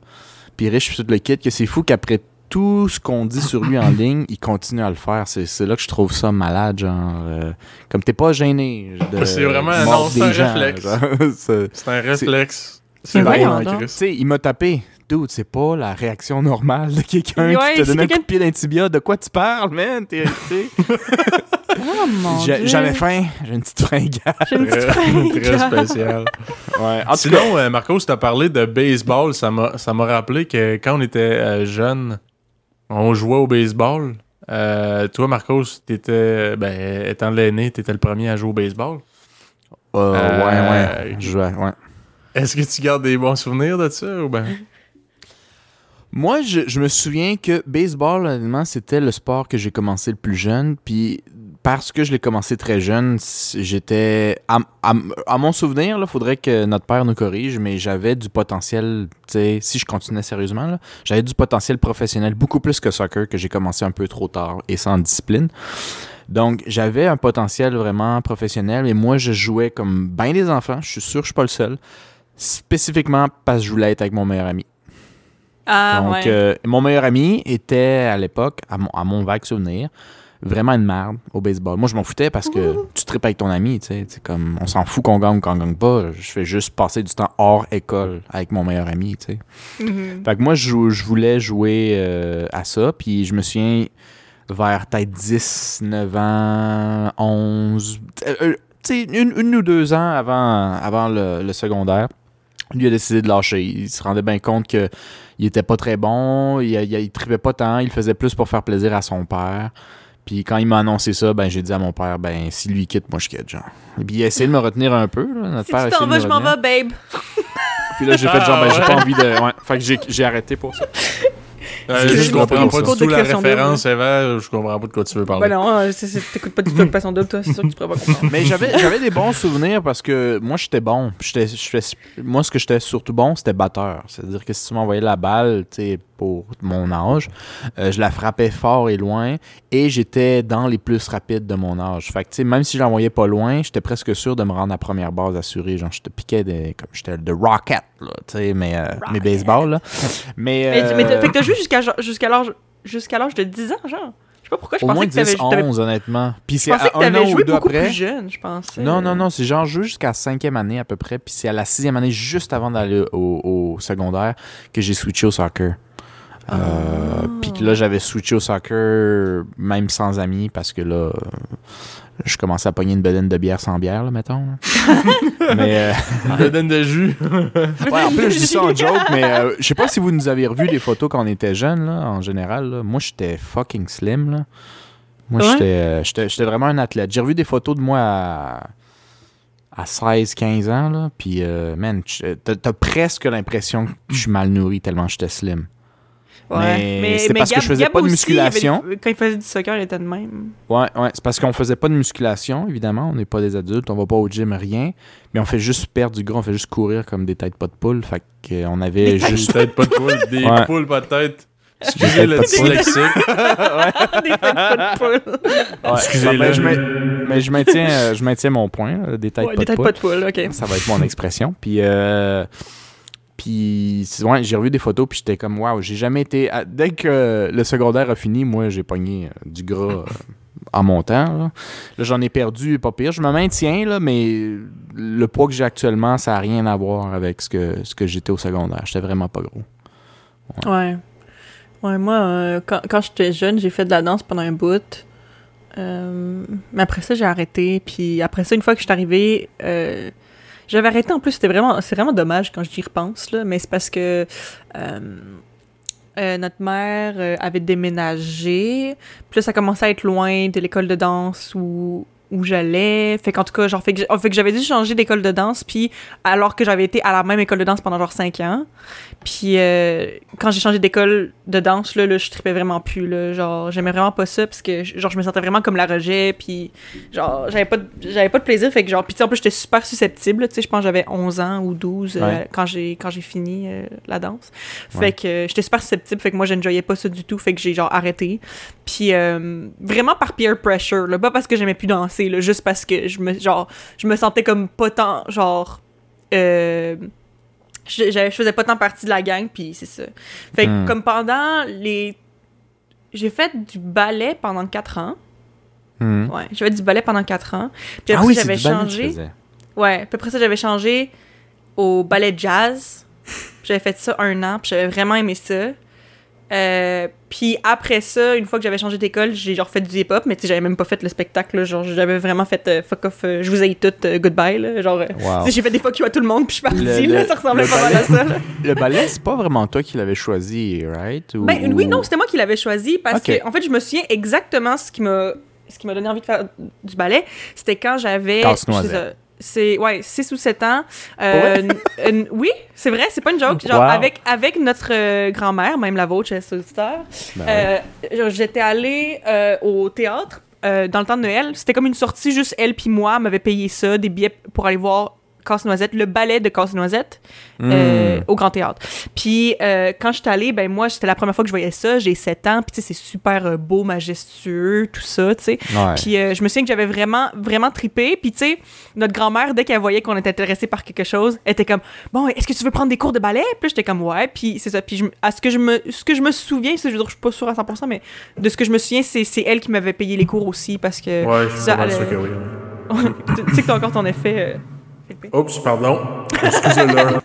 puis riche sur tout le kit, que c'est fou qu'après tout ce qu'on dit sur lui en ligne, il continue à le faire. C'est, c'est là que je trouve ça malade, genre, euh, comme t'es pas gêné. de C'est vraiment- non, c'est des un gens, réflexe. C'est- C'est un réflexe. C'est donc. Chris. Tu sais, il m'a tapé. dude, c'est pas la réaction normale de quelqu'un Ouais, qui te c'est donne un coup de pied d'un tibia. De quoi tu parles, man? T'es-. Oh mon dieu. J'avais faim, j'ai une petite fringale. J'ai une petite Très, très fringale. spécial. Ouais. En tout cas, Sinon, euh, Marcos, t'as parlé de baseball. Ça m'a ça m'a rappelé que quand on était euh, jeune, on jouait au baseball. Euh, toi, Marcos, t'étais, ben, étant l'aîné, t'étais le premier à jouer au baseball. euh, Euh, ouais, ouais. Je jouais, ouais. Est-ce que tu gardes des bons souvenirs de ça ou ben? Moi, je, je me souviens que baseball, honnêtement, c'était le sport que j'ai commencé le plus jeune. Puis parce que je l'ai commencé très jeune, j'étais. À, à- à mon souvenir, il faudrait que notre père nous corrige, mais j'avais du potentiel, si je continuais sérieusement, j'avais du potentiel professionnel beaucoup plus que soccer, que j'ai commencé un peu trop tard et sans discipline. Donc, j'avais un potentiel vraiment professionnel et moi, je jouais comme bien des enfants. Je suis sûr que je suis pas le seul. Spécifiquement parce que je voulais être avec mon meilleur ami. Ah, Donc, ouais. euh, mon meilleur ami était à l'époque, à mon vague souvenir, vraiment une merde au baseball. Moi, je m'en foutais parce que tu tripes avec ton ami, tu sais. c'est comme, on s'en fout qu'on gagne ou qu'on gagne pas. Je fais juste passer du temps hors école avec mon meilleur ami, tu sais. Mhm. Fait que moi, je, voulais jouer euh, à ça, puis je me souviens vers peut-être 10, 9 ans, 11, euh, euh, tu sais, une, une ou deux ans avant, avant le, le secondaire. Lui a décidé de lâcher. Il se rendait bien compte que il était pas très bon, il, il, il tripait pas tant, il faisait plus pour faire plaisir à son père. Puis quand il m'a annoncé ça, ben j'ai dit à mon père, ben si lui quitte, moi je quitte, genre. Et puis il a essayé de me retenir un peu, là. Notre Si père tu t'en vas, je m'en vais, babe. Puis là, j'ai fait genre, Ah, ben j'ai ouais. pas envie de. Ouais. Fait que j'ai- j'ai arrêté pour ça. Euh, je comprends pas du tout la référence, Eva. Je comprends pas de quoi tu veux parler. Ben non, euh, c'est- c'est- t'écoutes pas du tout Passion Double, toi, c'est sûr que tu pourrais pas comprendre. Mais j'avais j'avais des bons souvenirs parce que moi j'étais bon. J'étais j'étais- moi ce que j'étais surtout bon, c'était batteur. C'est-à-dire que si tu m'envoyais la balle, tu sais pour mon âge, euh, je la frappais fort et loin et j'étais dans les plus rapides de mon âge. Fait que tu sais même si je l'envoyais pas loin, j'étais presque sûr de me rendre à première base assurée, genre je te piquais des comme j'étais de rocket là, mais euh, mes baseball là. Mais, Mais, mais t'as- euh, fait que t'as joué jusqu'à l'âge de 10 ans, genre. Je sais pas pourquoi je au pensais moins que t'avais 10 t'avais- 11 honnêtement. Puis c'est à que un an ou deux beaucoup après. plus jeune, je pensais. Non, non, non, c'est genre joué jusqu'à cinquième année à peu près, puis c'est à la sixième année, juste avant d'aller au, au secondaire, que j'ai switché au soccer. Euh, Puis que là, j'avais switché au soccer même sans amis, parce que là, je commençais à pogner une bedaine de bière sans bière, là, mettons. là. mais, euh, Je donne de jus. ouais, en plus, je dis ça en joke, mais euh, je sais pas si vous nous avez revu les photos quand on était jeunes, là, en général. là. Moi, j'étais fucking slim, là. Moi, Ouais? j'étais, euh, vraiment un athlète. J'ai revu des photos de moi à, à 16, 15 ans, là. Puis, euh, man, t'as presque l'impression que je suis mal nourri tellement j'étais slim. Mais c'est parce que je faisais pas de aussi, il avait musculation. des- quand il faisait du soccer, il était de même. Ouais, ouais. C'est parce qu'on faisait pas de musculation, évidemment. On n'est pas des adultes, on va pas au gym, rien. Mais on fait juste perdre du gras, on fait juste courir comme des têtes pas de poule. Fait qu'on avait Des têtes juste. Peut-être pas de poule, des Ouais. poules pas de tête. Excusez le Des têtes pas de poule. dyslexique. Des têtes pas de poule. Ouais, Excusez-le. ben, je main- mais je maintiens, euh, je maintiens mon point, des têtes Ouais, pas des de têtes poule. pas de poule, ok. Ça va être mon expression. Puis, euh, puis j'ai revu des photos, puis j'étais comme, waouh, j'ai jamais été. Dès que le secondaire a fini, moi, j'ai pogné euh, du gras euh, en montant. Là, Là, j'en ai perdu, pas pire. Je me maintiens, là, mais le poids que j'ai actuellement, ça n'a rien à voir avec ce que, ce que j'étais au secondaire. J'étais vraiment pas gros. Ouais. Ouais, moi, euh, quand, quand j'étais jeune, j'ai fait de la danse pendant un bout. Euh, mais après ça, j'ai arrêté. Puis après ça, une fois que je suis arrivée, euh, j'avais arrêté. En plus, c'était vraiment, c'est vraiment dommage quand j'y repense, là. Mais c'est parce que euh, euh, notre mère euh, avait déménagé. Là, ça commençait à être loin de l'école de danse où, où j'allais. Fait qu'en tout cas, genre, fait que, j'avais dû changer d'école de danse. Puis alors que j'avais été à la même école de danse pendant genre 5 ans. Puis euh, quand j'ai changé d'école de danse, là, là, je tripais vraiment plus. Là, genre, j'aimais vraiment pas ça parce que genre, je me sentais vraiment comme la rejet. Puis genre, j'avais pas, de- j'avais pas de plaisir. Fait que genre, puis en plus, j'étais super susceptible. Tu sais, je pense que j'avais 11 ans ou 12 euh, quand j'ai quand j'ai fini euh, la danse. Fait Ouais. que j'étais super susceptible. Fait que moi, je n'enjoyais pas ça du tout. Fait que j'ai genre arrêté. Puis euh, vraiment par peer pressure. Là, pas parce que j'aimais plus danser. Là, juste parce que je me, genre, je me sentais comme pas tant. Genre. Euh, je, faisais pas tant partie de la gang, puis c'est ça. Fait que Hmm. comme pendant les... J'ai fait du ballet pendant 4 ans. Mhm. Ouais, j'ai fait du ballet pendant 4 ans. Puis après Ah oui, ça, c'est j'avais changé... Ouais, puis après ça, j'avais changé au ballet jazz. J'avais fait ça un an, puis j'avais vraiment aimé ça. Euh, puis après ça, une fois que j'avais changé d'école, j'ai genre fait du hip-hop, mais tu sais, j'avais même pas fait le spectacle, là, genre j'avais vraiment fait euh, fuck off, euh, je vous haïs toutes, goodbye, là, genre, Wow. j'ai fait des fuck you à tout le monde, puis je suis partie, Le- là, le- ça ressemblait pas mal à ça, là. Le ballet, c'est pas vraiment toi qui l'avais choisi, right? Ou- Ben oui, ou- non, c'était moi qui l'avais choisi parce Ok. que, en fait, je me souviens exactement ce qui m'a ce qui m'a donné envie de faire du ballet. C'était quand j'avais. Casse-noisette. C'est ouais, 6 ou 7 ans. Euh, n- oui, c'est vrai, c'est pas une joke. Genre, Wow. avec, avec notre euh, grand-mère, même la vôtre, chers auditeurs, Ben ouais. euh, j'étais allée euh, au théâtre euh, dans le temps de Noël. C'était comme une sortie, juste elle puis moi m'avait payé ça, des billets pour aller voir Casse-Noisette, le ballet de Casse-Noisette euh, Hmm. au Grand Théâtre. Puis euh, quand je suis allée, ben moi, c'était la première fois que je voyais ça. J'ai 7 ans, puis tu sais, c'est super euh, beau, majestueux, tout ça, tu sais. Ouais. Puis euh, je me souviens que j'avais vraiment, vraiment trippé. Puis tu sais, notre grand-mère, dès qu'elle voyait qu'on était intéressé par quelque chose, elle était comme Bon, est-ce que tu veux prendre des cours de ballet Puis là, j'étais comme Ouais. Puis c'est ça. Puis je me- à ce que je me, ce que je me souviens, c'est, je je suis pas sûre à 100%, mais de ce que je me souviens, c'est, elle qui m'avait payé les cours aussi parce que. Ouais, je suis ça, elle- sûr que oui. tu tu sais que t'as encore ton effet. Philippe. Oups, pardon. Excusez-le.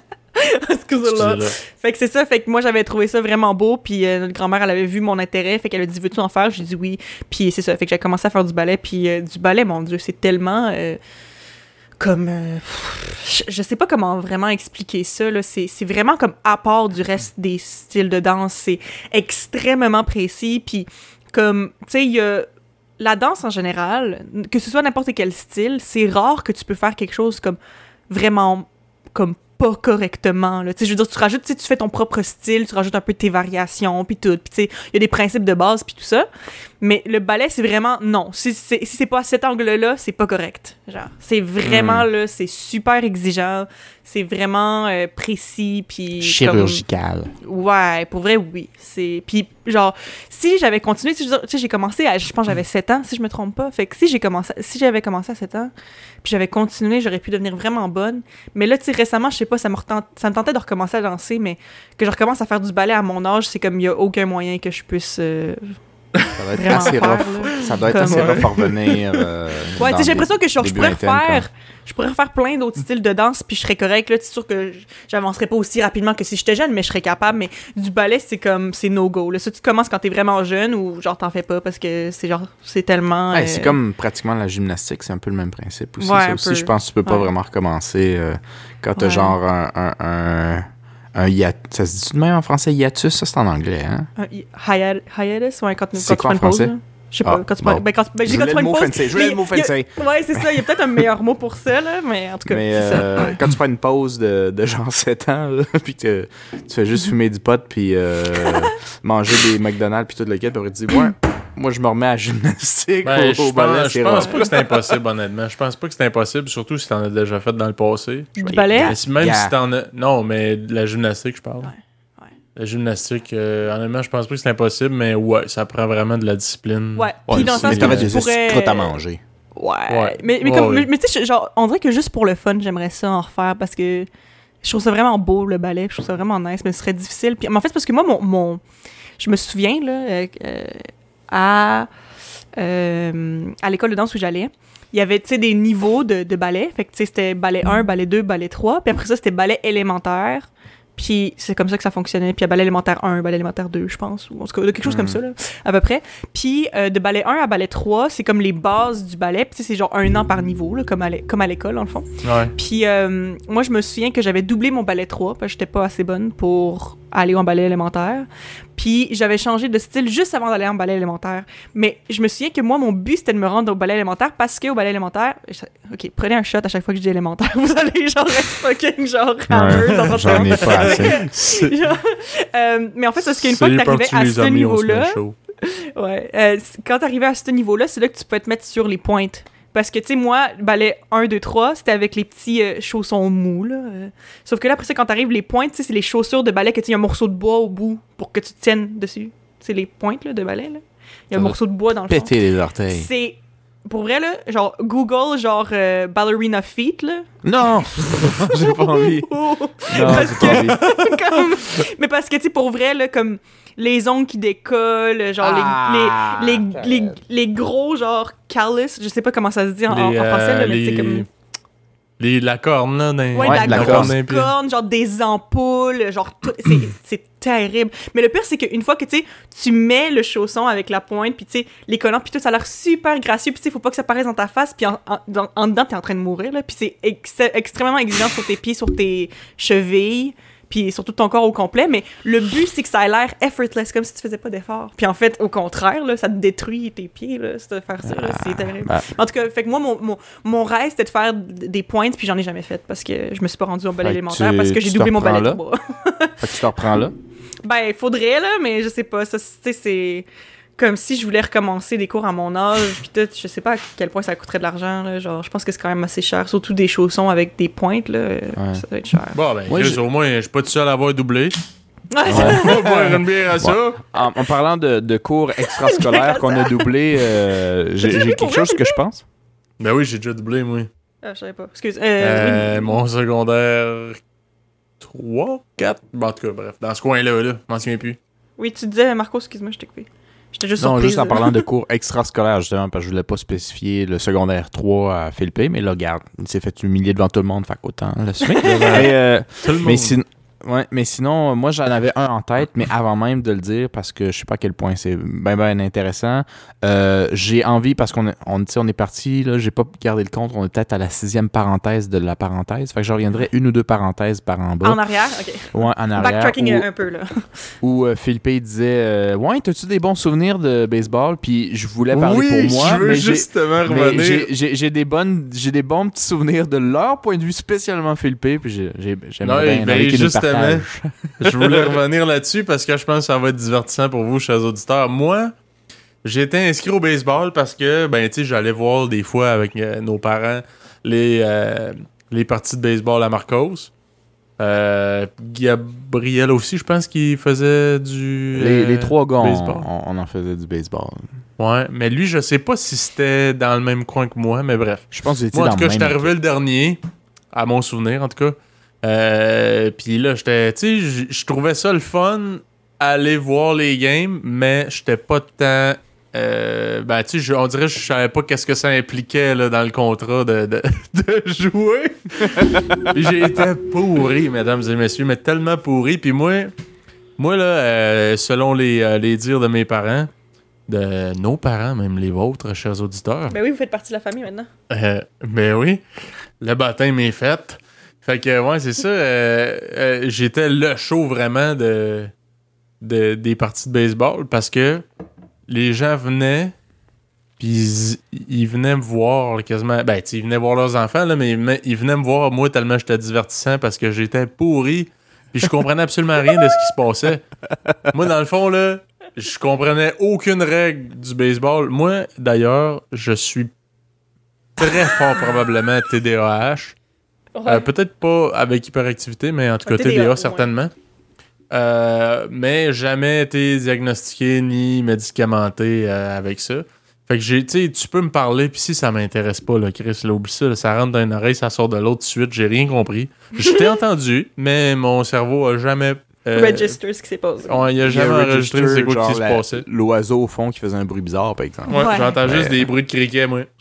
Excusez-le. Fait que c'est ça, fait que moi j'avais trouvé ça vraiment beau, puis euh, notre grand-mère elle avait vu mon intérêt, fait qu'elle a dit veux-tu en faire? J'ai dit oui, puis c'est ça, fait que j'ai commencé à faire du ballet, puis euh, du ballet, mon dieu, c'est tellement euh, comme je, je sais pas comment vraiment expliquer ça là, c'est c'est vraiment comme à part du reste des styles de danse, c'est extrêmement précis, puis comme tu sais il y a la danse en général, que ce soit n'importe quel style, c'est rare que tu peux faire quelque chose comme vraiment comme pas correctement là. Je veux dire tu rajoutes tu fais ton propre style, tu rajoutes un peu tes variations puis tout. Puis il y a des principes de base puis tout ça. Mais le ballet c'est vraiment non, si c'est si pas à cet angle-là, c'est pas correct. Genre, c'est vraiment là, c'est super exigeant, c'est vraiment euh, précis puis comme- Chirurgical. Ouais, pour vrai, oui. C'est puis genre si j'avais continué, tu sais, j'ai commencé à je pense que j'avais 7 ans si je me trompe pas. Fait que si j'ai commencé si j'avais commencé à 7 ans, puis j'avais continué, j'aurais pu devenir vraiment bonne. Mais là tu sais récemment, je sais pas, ça me retent- ça me tentait de recommencer à danser mais que je recommence à faire du ballet à mon âge, c'est comme il y a aucun moyen que je puisse euh, Ça doit être assez faire, rough. là. Ça doit être Comme- assez rough à revenir. euh, Ouais, j'ai l'impression que genre, je pourrais refaire, je pourrais refaire plein d'autres styles de danse, puis je serais correct là. C'est sûr que j'avancerais pas aussi rapidement que si j'étais jeune, mais je serais capable. Mais du ballet, c'est comme, c'est no go. Là, ça, tu commences quand t'es vraiment jeune ou genre t'en fais pas parce que c'est genre, c'est tellement. Ouais, euh, c'est comme pratiquement la gymnastique, c'est un peu le même principe aussi. Ouais, ça un aussi, peu. je pense que tu peux pas vraiment recommencer euh, quand t'as genre un, un, un, un hiat- Ça se dit de même en français hiatus, ça c'est en anglais, hein? un hi- hiat- hiatus, ouais, quand, C'est quand tu quoi prends une pause. Je sais Ah, pas, quand tu prends. Ben, quand, ben, je quand tu prends une pause. je voulais le mot il y a- fancy. Ouais, c'est ça, il y a peut-être un meilleur mot pour ça, là, mais en tout cas. Mais ça. euh, quand tu prends une pause de, de genre 7 ans, là, puis que tu fais juste fumer du pot, puis euh, manger des McDonald's, puis tout le kit, puis après tu dis, ouais, moi je me remets à la gymnastique Ben, au, je au ballet, pense, je pense pas que c'est impossible, honnêtement. Je pense pas que c'est impossible, surtout si t'en as déjà fait dans le passé. Du ballet? Mais si- même Yeah. si t'en as. Non, mais de la gymnastique, je parle. Ouais, ouais. La gymnastique, euh, honnêtement, je pense pas que c'est impossible, mais ouais, ça prend vraiment de la discipline. Ouais, Ouais, puis dans le mais sens que des tu pourrais... à manger. Ouais. Ouais. Mais, mais, Ouais, comme, ouais. mais, mais tu sais, genre, on dirait que juste pour le fun, j'aimerais ça en refaire parce que je trouve ça vraiment beau, le ballet. Je trouve ça vraiment nice, mais ce serait difficile. Puis, mais en fait, c'est parce que moi, mon, mon- je me souviens, là, euh, euh, à, euh, à l'école de danse où j'allais, il y avait, tu sais, des niveaux de, de ballet. Fait que, tu sais, c'était ballet 1, ballet 2, ballet 3. Puis après ça, c'était ballet élémentaire. Puis c'est comme ça que ça fonctionnait. Puis il y a ballet élémentaire 1, ballet élémentaire 2, je pense. Ou en tout cas, quelque chose comme ça, là, à peu près. Puis euh, de ballet 1 à ballet 3, c'est comme les bases du ballet. Puis c'est genre un an par niveau, là, comme à l'é- comme à l'école, dans le fond. Ouais. Puis euh, moi, je me souviens que j'avais doublé mon ballet 3 parce que j'étais pas assez bonne pour aller en ballet élémentaire. Puis j'avais changé de style juste avant d'aller en ballet élémentaire. Mais je me souviens que moi, mon but, c'était de me rendre au ballet élémentaire parce qu'au ballet élémentaire... je- OK, prenez un shot à chaque fois que je dis élémentaire. Vous allez genre être fucking genre J'en ai pas assez. Genre, euh, mais en fait, c'est ce qu'une fois que pas t'arrivais tu à ce niveau-là... Ouais. Euh, quand t'arrivais à ce niveau-là, c'est là que tu peux te mettre sur les pointes. Parce que, tu sais, moi, ballet 1, 2, 3, c'était avec les petits euh, chaussons mous, là. euh. Sauf que là, après ça, quand t'arrives les pointes, tu sais, c'est les chaussures de ballet que tu y a un morceau de bois au bout pour que tu te tiennes dessus. C'est les pointes, là, de ballet, là. Il y a Ça un morceau de bois dans le fond. Péter les orteils. C'est... Pour vrai, là, genre, Google, genre, euh, ballerina feet, là. Non! j'ai pas envie. Non, Parce j'ai pas envie. Comme- Mais parce que, tu sais, pour vrai, là, comme les ongles qui décollent, genre Ah, les, les, les, les, les gros, genre, callus, je sais pas comment ça se dit en, en français, là, euh, mais tu sais, les- comme. Les, la corne, là. Dans, Ouais, la, la corne genre des ampoules, genre tout. c'est- C'est terrible. Mais le pire, c'est qu'une fois que tu sais, tu mets le chausson avec la pointe, puis tu sais, les collants, puis tout, ça a l'air super gracieux, puis tu sais, faut pas que ça paraisse dans ta face, puis en, en, en dedans, t'es en train de mourir, là, puis c'est ex- extrêmement exigeant sur tes pieds, sur tes chevilles, puis sur tout ton corps au complet. Mais le but, c'est que ça a l'air effortless, comme si tu faisais pas d'effort. Puis en fait, au contraire, là, ça te détruit tes pieds, là, veux faire ça, c'est terrible. bah. En tout cas, fait que moi, mon, mon, mon rêve, c'était de faire des pointes, puis j'en ai jamais fait parce que je me suis pas rendu au bal Fait que élémentaire tu- parce que j'ai doublé mon balai de bras. Fait que tu te reprends là? ben, il faudrait, là, mais je sais pas. Ça, tu sais, c'est comme si je voulais recommencer des cours à mon âge, puis tout. Je sais pas à quel point ça coûterait de l'argent, là. Genre, je pense que c'est quand même assez cher, surtout des chaussons avec des pointes, là. Ça doit être cher. Bon, ben, j'ai- au moins, je suis pas tout seul à avoir doublé. Ouais, à ça. En, en parlant de, de cours extrascolaires qu'on a doublés, euh, j'ai doublé quelque chose que je pense? Ben oui, j'ai déjà doublé, moi. Ah, je savais pas. Excuse. Euh, Euh, Mon secondaire 3, 4. Bon, en tout cas, bref, dans ce coin-là, là, je m'en souviens plus. oui, tu disais, Marco, excuse-moi, je t'ai coupé. J'étais juste Non, surprise. juste en là. parlant de cours extrascolaires, justement, parce que je voulais pas spécifier le secondaire 3 à Philippe, mais là, regarde, il s'est fait humilier devant tout le monde, fait qu'autant l'assumer. Mais, euh, Tout le monde. mais, sin- ouais, mais sinon, moi, j'en avais un en tête, mais avant même de le dire, parce que je sais pas à quel point c'est bien, bien intéressant, euh, j'ai envie, parce qu'on est- on, on est parti, là, j'ai pas gardé le compte, on est peut-être à la sixième parenthèse de la parenthèse, fait que je reviendrai une ou deux parenthèses par en bas. En arrière, ok. Ouais, en arrière. Backtracking où- un peu, là. où euh, Philippe il disait euh, Ouais, t'as-tu des bons souvenirs de baseball Puis je voulais parler oui, pour moi. je veux mais justement revenir. j'ai- des bonnes j'ai des bons petits souvenirs de leur point de vue spécialement Philippe puis j'ai j'ai- j'aimerais Ouais, bien ben, Je voulais revenir là-dessus parce que je pense que ça va être divertissant pour vous, chers auditeurs. Moi, été inscrit au baseball parce que, ben, tu sais, j'allais voir des fois avec euh, nos parents les, euh, les parties de baseball à Marcos. Euh, Gabriel aussi, je pense qu'il faisait du. Les, les trois gars, on, baseball. on- en faisait du baseball. Ouais, mais lui, je sais pas si c'était dans le même coin que moi, mais bref. Je pense que j'étais Moi, en tout cas, j'étais même arrivé le dernier, à mon souvenir, en tout cas. Euh, Puis là, j'étais. Tu sais, je trouvais ça le fun, aller voir les games, mais j'étais pas tant. euh, ben, tu sais, on dirait que je savais pas qu'est-ce que ça impliquait là, dans le contrat de, de, de jouer. J'ai été pourri, mesdames et messieurs, mais tellement pourri. Puis moi, moi là, euh, selon les, euh, les dires de mes parents, de nos parents, même les vôtres, chers auditeurs, Ben oui, vous faites partie de la famille maintenant. euh, ben oui, le baptême est fait. Fait que, ouais, c'est ça. euh, euh, J'étais le show vraiment de, de- des parties de baseball parce que les gens venaient, puis ils, venaient me voir quasiment. Ben, ils venaient voir leurs enfants, là, mais ils venaient, ils venaient me voir, moi, tellement j'étais divertissant parce que j'étais pourri, puis je comprenais absolument rien de ce qui se passait. Moi, dans le fond, là, je comprenais aucune règle du baseball. Moi, d'ailleurs, je suis très fort probablement TDAH. Euh, Peut-être pas avec hyperactivité, mais en tout cas TDA, TDA, ouais. certainement. Euh, mais jamais été diagnostiqué ni médicamenté euh, avec ça. Fait que j'ai, tu sais, tu peux me parler, puis si ça m'intéresse pas, là, Chris, là, oublie ça, là, ça rentre dans une oreille, ça sort de l'autre tout de suite, j'ai rien compris. Je t'ai entendu, mais mon cerveau a jamais. euh, Register ce qui s'est passé. ouais, il a Il y a jamais enregistré c'est quoi qui se passait. L'oiseau au fond qui faisait un bruit bizarre, par exemple. Ouais, Ouais. j'entends juste des bruits de criquets, moi.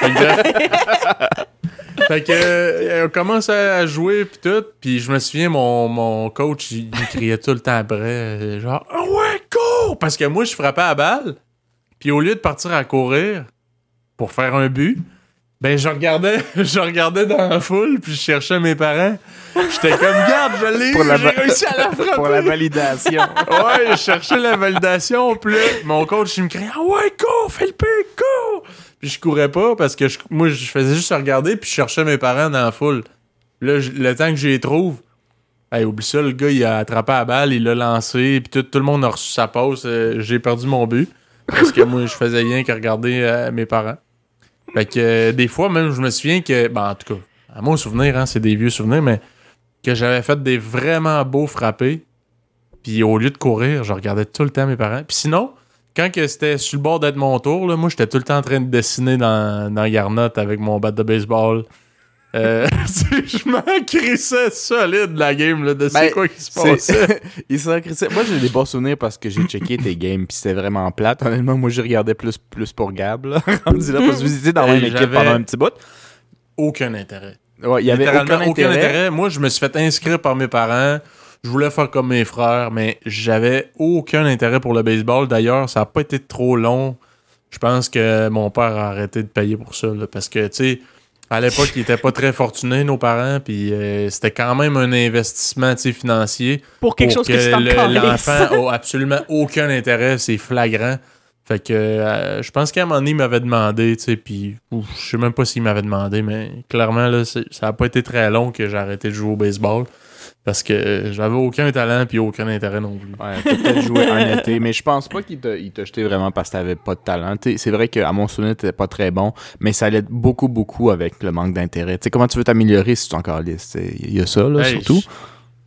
fait que, euh, on commence à jouer puis tout, puis je me souviens mon, mon coach il, il criait tout le temps après euh, genre ah ouais cours parce que moi je frappais à balle, puis au lieu de partir à courir pour faire un but, ben je regardais je regardais dans la foule puis je cherchais mes parents. J'étais comme garde, je l'ai j'ai réussi à la frapper. Pour la validation. Ouais, je cherchais la validation, puis là, mon coach, il me criait Ah ouais, cours, Philippe, cours! Puis je courais pas parce que moi, je faisais juste regarder, puis je cherchais mes parents dans la foule. Là, le temps que je les trouve, oublie ça, le gars, il a attrapé la balle, il l'a lancé, puis tout, tout le monde a reçu sa pause. euh, J'ai perdu mon but parce que moi, je faisais rien que regarder euh, mes parents. Fait que euh, des fois, même, je me souviens que, ben, en tout cas, à mon souvenir, hein, c'est des vieux souvenirs, mais que j'avais fait des vraiment beaux frappés. Puis au lieu de courir, je regardais tout le temps mes parents. Puis sinon, quand que c'était sur le bord d'être mon tour, là, moi, j'étais tout le temps en train de dessiner dans, dans Garnotte avec mon bat de baseball. Euh, je m'en crissais solide la game là, de c'est Ben, quoi qui se passait. Il s'en crissait. Moi, j'ai des bons souvenirs parce que j'ai checké tes games puis c'était vraiment plate. Honnêtement, moi, je regardais plus, plus pour Gab, là. Rendu là, parce que vous étiez dans la Hey, même équipe pendant un petit bout. aucun intérêt. Ouais, il y avait Littéralement, aucun intérêt. Moi, je me suis fait inscrire par mes parents. Je voulais faire comme mes frères, mais j'avais aucun intérêt pour le baseball. D'ailleurs, ça n'a pas été trop long. Je pense que mon père a arrêté de payer pour ça. là, parce que, tu sais, à l'époque, ils étaient pas très fortunés, nos parents. Puis euh, c'était quand même un investissement financier. Pour quelque pour chose que, calisses. l'enfant a absolument aucun intérêt. C'est flagrant. Fait que euh, je pense qu'à un moment donné, il m'avait demandé, tu sais, puis je sais même pas s'il m'avait demandé, mais clairement, là, ça a pas été très long que j'ai arrêté de jouer au baseball parce que j'avais aucun talent puis aucun intérêt non plus. Ouais, peut-être joué un été, mais je pense pas qu'il t'a il t'a jeté vraiment parce que t'avais pas de talent. T'sais, C'est vrai qu'à mon souvenir, t'étais pas très bon, mais ça allait beaucoup, beaucoup avec le manque d'intérêt. Tu sais, comment tu veux t'améliorer si tu es encore liste? Il y a ça, là, Hey, surtout.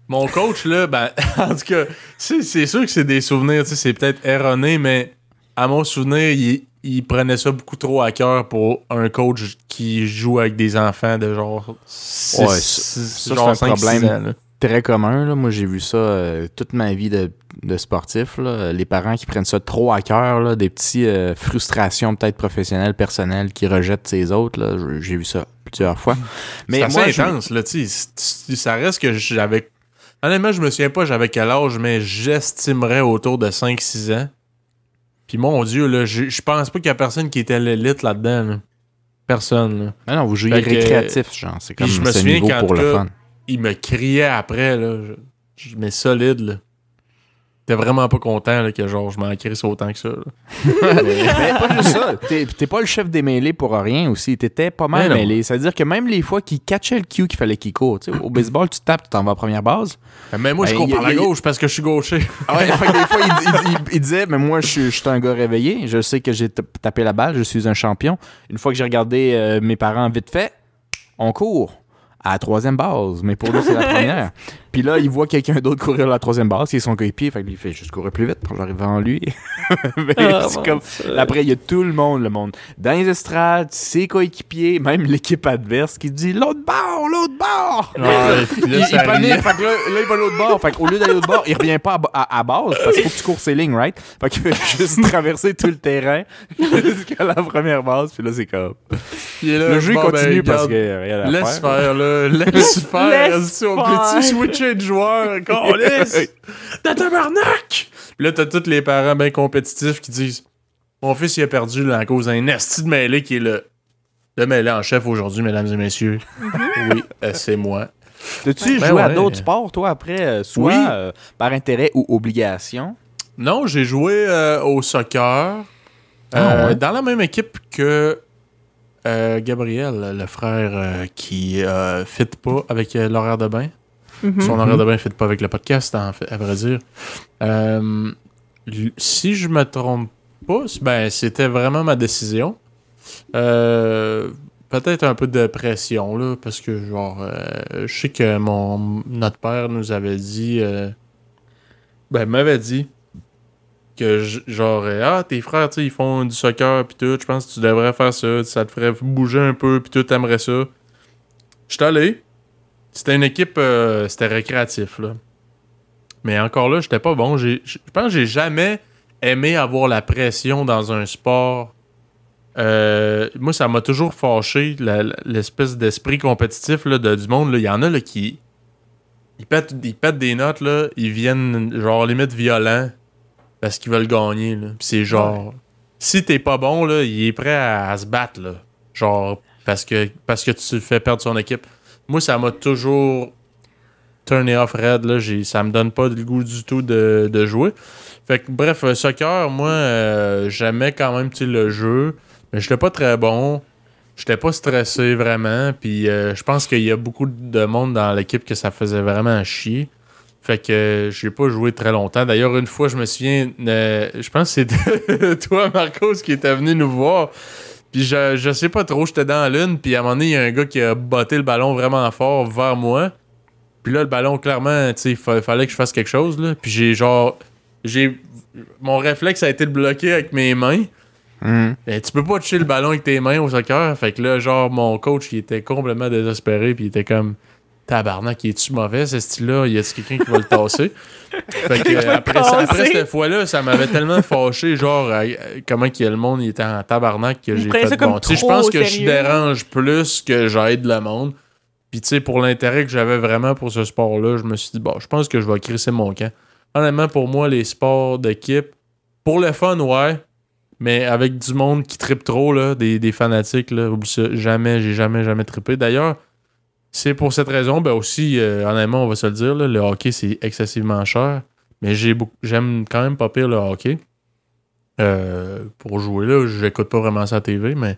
Mon coach, là, ben, en tout cas, c'est c'est sûr que c'est des souvenirs, c'est peut-être erroné, mais à mon souvenir, il, il prenait ça beaucoup trop à cœur pour un coach qui joue avec des enfants de genre 6 Ouais, ça- ça, genre c'est un 5, problème. 6 ans. Très commun, là. Moi, j'ai vu ça euh, toute ma vie de, de sportif, là. Les parents qui prennent ça trop à cœur, là, des petits euh, frustrations peut-être professionnelles, personnelles, qui rejettent ces autres, là. J'ai vu ça plusieurs fois. Mais c'est assez moi, je- intense, là, sais. c'est- Ça reste que j'avais. Honnêtement, je me souviens pas j'avais quel âge, mais j'estimerais autour de 5-6 ans. Puis mon Dieu, là, je je pense pas qu'il y a personne qui était à l'élite là-dedans. là. Personne, là. Ah non, vous que- récréatif, genre. C'est comme je me ce souviens niveau pour le fun. Il me criait après, là. Je, je- mais solide, là. T'es vraiment pas content, là, que genre, je m'en crisse autant que ça. Mais pas juste ça. T'es pas le chef des mêlés pour rien aussi. T'étais pas mal Mais mêlé. C'est-à-dire que même les fois qu'il catchait le cue qu'il fallait qu'il court. Au baseball, tu tapes, tu t'en vas à première base. Mais moi, je Ben, cours y par la y gauche parce que je suis gaucher. Ah ouais, fait que des fois, il, il- il- il disait, mais moi, je suis, je suis un gars réveillé. Je sais que j'ai tapé la balle. Je suis un champion. Une fois que j'ai regardé euh, mes parents vite fait, on court à la troisième base. Mais pour lui, c'est la première. Puis là, il voit quelqu'un d'autre courir à la troisième base, qui est son coéquipier. Fait que lui, il fait juste courir plus vite pour j'arrive en lui. Mais Ah, c'est comme, après, il y a tout le monde, le monde dans les estrades, ses coéquipiers, même l'équipe adverse qui dit l'autre bord, l'autre bord. Ouais, il, il panique, fait que là, là, il va à l'autre bord. Fait qu'au lieu d'aller à l'autre bord, il revient pas à, à- à base parce qu'il faut que tu cours ses lignes, right? Fait qu'il fait juste traverser tout le terrain jusqu'à la première base, puis là, c'est comme. Là, Le jeu bon, ben, continue parce y a rien à Laisse faire. faire, là. Laisse faire. Laisse Si on faire. peut-tu de joueur? Câlisse! T'as tabarnak! Puis là, t'as tous les parents bien compétitifs qui disent Mon fils, il a perdu là, à cause d'un esti de mêlée qui est le, le mêlé en chef aujourd'hui, mesdames et messieurs. oui, euh, c'est moi. T'as-tu Ben joué à ouais. d'autres sports, toi, après, euh, soit Oui. euh, par intérêt ou obligation? Non, j'ai joué euh, au soccer. Ah, euh, ouais? Dans la même équipe que euh, Gabriel, le frère euh, qui euh, fit pas avec euh, l'horaire de bain. Mhm. Son horaire de bain ne fit pas avec le podcast, en fait, à vrai dire. Euh, si je me trompe pas, ben, c'était vraiment ma décision. Euh, Peut-être un peu de pression, là, parce que, genre, euh, je sais que mon, notre père nous avait dit, euh, ben, m'avait dit que, genre, ah, tes frères, tu ils font du soccer, puis tout, je pense que tu devrais faire ça, ça te ferait bouger un peu, puis tout, t'aimerais ça. Je suis allé. C'était une équipe, euh, c'était récréatif, là. Mais encore là, j'étais pas bon. Je pense que j'ai jamais aimé avoir la pression dans un sport. Euh, moi, ça m'a toujours fâché, l'espèce d'esprit compétitif là, de, du monde. là. Il y en a là, qui. Ils pètent, ils pètent des notes, là. Ils viennent, genre, limite violents parce qu'ils veulent gagner. Là. C'est genre. Si t'es pas bon, là, il est prêt à, à se battre, là. Genre, parce que, parce que tu fais perdre son équipe. Moi, ça m'a toujours turné off red. Là. Ça me donne pas le goût du tout de, de jouer. Fait que, bref, euh, soccer, moi, euh, j'aimais quand même le jeu, mais j'étais pas très bon. J'étais pas stressé vraiment. Puis euh, je pense qu'il y a beaucoup de monde dans l'équipe que ça faisait vraiment chier. Fait que j'ai pas joué très longtemps. D'ailleurs, une fois, je me souviens, je pense que c'était toi, Marcos, qui était venu nous voir. Puis je, je sais pas trop, j'étais dans la lune. Puis à un moment donné, il y a un gars qui a botté le ballon vraiment fort vers moi. Puis là, le ballon, clairement, tu sais, il fa- fallait que je fasse quelque chose. Là. Puis j'ai genre. j'ai Mon réflexe a été de bloquer avec mes mains. Mhm. Ben, tu peux pas toucher le ballon avec tes mains au soccer. Fait que là, genre, mon coach, il était complètement désespéré. Puis il était comme. Tabarnak, est-tu mauvais ce style-là? Y a-t-il quelqu'un qui va le tasser? fait que, euh, après, cette fois-là, ça m'avait tellement fâché, genre, euh, comment que le monde il était en tabarnak que j'ai fait bon. Tu sais, je pense que je dérange plus que j'aide le monde. Puis, tu sais, pour l'intérêt que j'avais vraiment pour ce sport-là, je me suis dit, bon, je pense que je vais crisser mon camp. Honnêtement, pour moi, les sports d'équipe, pour le fun, ouais. Mais avec du monde qui trippe trop, là, des, des fanatiques, là, oublie ça, jamais, j'ai jamais, jamais trippé. D'ailleurs, c'est pour cette raison, ben aussi, euh, honnêtement, on va se le dire, le hockey, c'est excessivement cher. Mais j'aime quand même pas pire le hockey. Euh, pour jouer là, j'écoute pas vraiment ça à TV, mais.